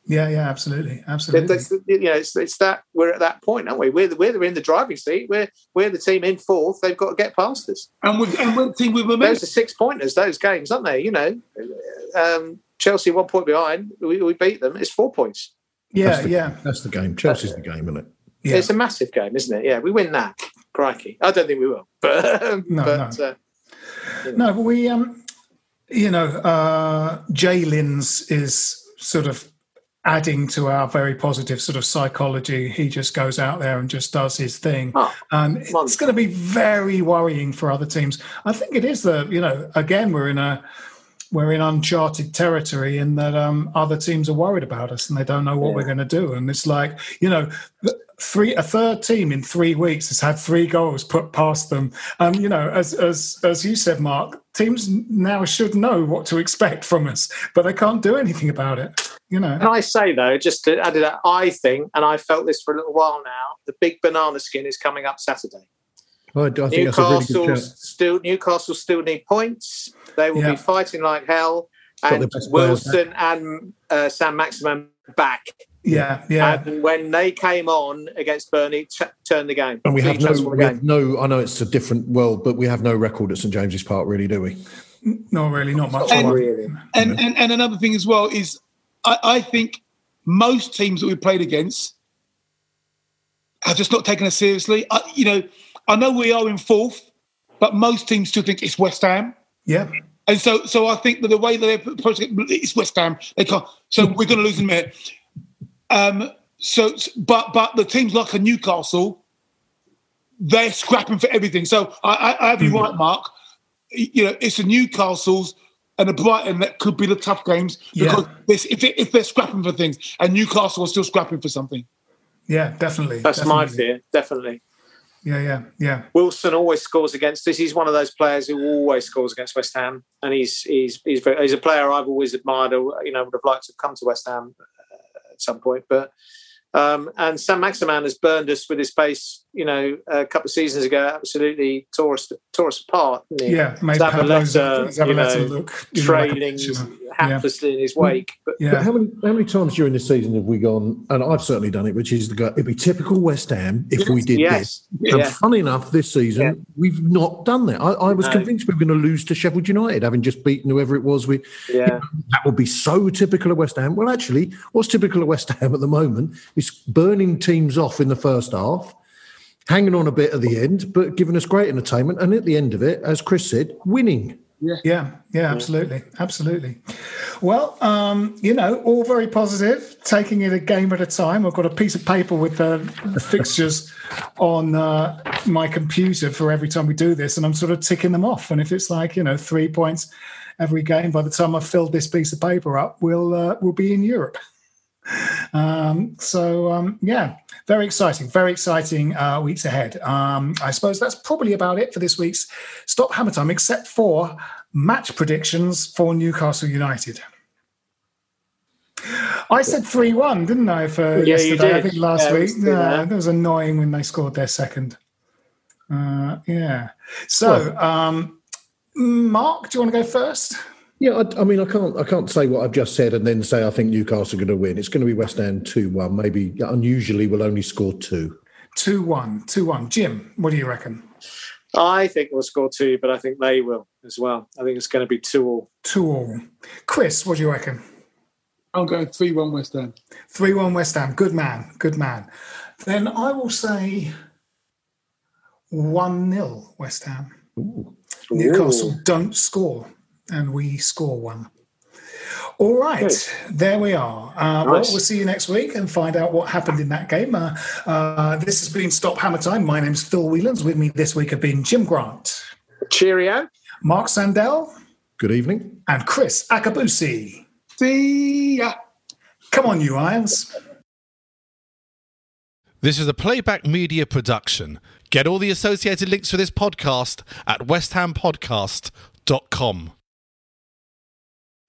yeah, yeah, absolutely, absolutely. That's, you know, it's, it's that we're at that point, aren't we? We're the, we're in the driving seat. We're we're the team in fourth. They've got to get past us. And we're, and we're the team with Those momentum. are six pointers. Those games, aren't they? You know, um, Chelsea one point behind. We, we beat them. It's four points. yeah, That's the, yeah, That's the game. Chelsea's the game, isn't it? yeah. It's a massive game, isn't it? Yeah, we win that. Crikey! I don't think we will, but No, but no. Uh, No, but we, um, you know, uh, Jalen's is sort of adding to our very positive sort of psychology. He just goes out there and just does his thing. Oh, and it's going to be very worrying for other teams. I think it is the, you know, again, we're in a, we're in uncharted territory in that um, other teams are worried about us and they don't know what we're going to do. And it's like, you know, three a third team in three weeks has had three goals put past them. And you know, as as as you said, Mark, teams now should know what to expect from us, but they can't do anything about it. You know, Can I say though, just to add to that, I think, and I felt this for a little while now, the big banana skin is coming up Saturday. I, I think that's a really Newcastle good shout. still Newcastle still need points. They will Yeah. be fighting like hell. Got And best players Wilson and uh, Saint-Maximin back. Yeah, yeah. And when they came on against Burnley, ch- turned the game. And we have no, we have no. I know it's a different world, but we have no record at St James's Park, really, do we? not really, not much. And- Really. And, and and another thing as well is, I, I think most teams that we played against have just not taken us seriously. I, you know, I know we are in fourth, but most teams still think it's West Ham. Yeah, And so, so I think that the way that they're approaching it's West Ham. They can't. So we're going to lose in a minute. Um. So, but but the teams like a Newcastle, they're scrapping for everything. So I, I, I have you Mm-hmm. right, Mark. You know, it's the Newcastle's and the Brighton that could be the tough games because this, if, they, if they're scrapping for things and Newcastle are still scrapping for something. Yeah, definitely. That's my definitely. fear, definitely. Yeah, yeah, yeah. Wilson always scores against us. He's one of those players who always scores against West Ham, and he's he's he's, very, he's a player I've always admired. You know, would have liked to have come to West Ham at some point, but. Um, and Saint-Maximin has burned us with his pace. You know, a couple of seasons ago, absolutely tore us tore us apart. didn't he? Yeah, made Pablo Zabaleta, Zabaleta you know, look, you know, like a trailing haplessly in his wake. But But how many how many times during this season have we gone? And I've certainly done it, which is to go. It'd be typical West Ham if we did Yes. this. And Yeah. funny enough, this season we've not done that. I, I was No. convinced we were going to lose to Sheffield United, having just beaten whoever it was. We yeah, that would be so typical of West Ham. Well, actually, what's typical of West Ham at the moment is burning teams off in the first half, hanging on a bit at the end, but giving us great entertainment, and at the end of it, as Kriss said, winning. Yeah, yeah, yeah, absolutely, absolutely. Well, um, you know, all very positive. Taking it a game at a time. I've got a piece of paper with the, the fixtures on uh, my computer for every time we do this, and I'm sort of ticking them off. And if it's like you know three points every game, by the time I've filled this piece of paper up, we'll uh, we'll be in Europe. Um, so um, yeah, very exciting, very exciting uh, weeks ahead. Um, I suppose that's probably about it for this week's Stop Hammer Time, except for match predictions for Newcastle United. I said three one, didn't I? For Yeah, yesterday, I think last Yeah, week. yeah. that was annoying when they scored their second. Uh, yeah. So, um, Mark, do you want to go first? Yeah, I, I mean, I can't, I can't say what I've just said and then say I think Newcastle are going to win. It's going to be West Ham two one. Maybe unusually we'll only score two. Two one, two one. Jim, what do you reckon? I think we'll score two, but I think they will as well. I think it's going to be two all. Two all. Kriss, what do you reckon? I'm going 3 1 West Ham. 3 1 West Ham. Good man. Good man. Then I will say 1 0 West Ham. Newcastle don't score, and we score one. All right, there we are. Uh, well, we'll see you next week and find out what happened in that game. Uh, uh, this has been Stop Hammer Time. My name's Phil Whelans. With me this week have been Jim Grant, Cheerio. Mark Sandell, Good evening. and Kriss Akabusi. See ya. Come on, you irons. This is a playback media production. Get all the associated links for this podcast at westhampodcast.com.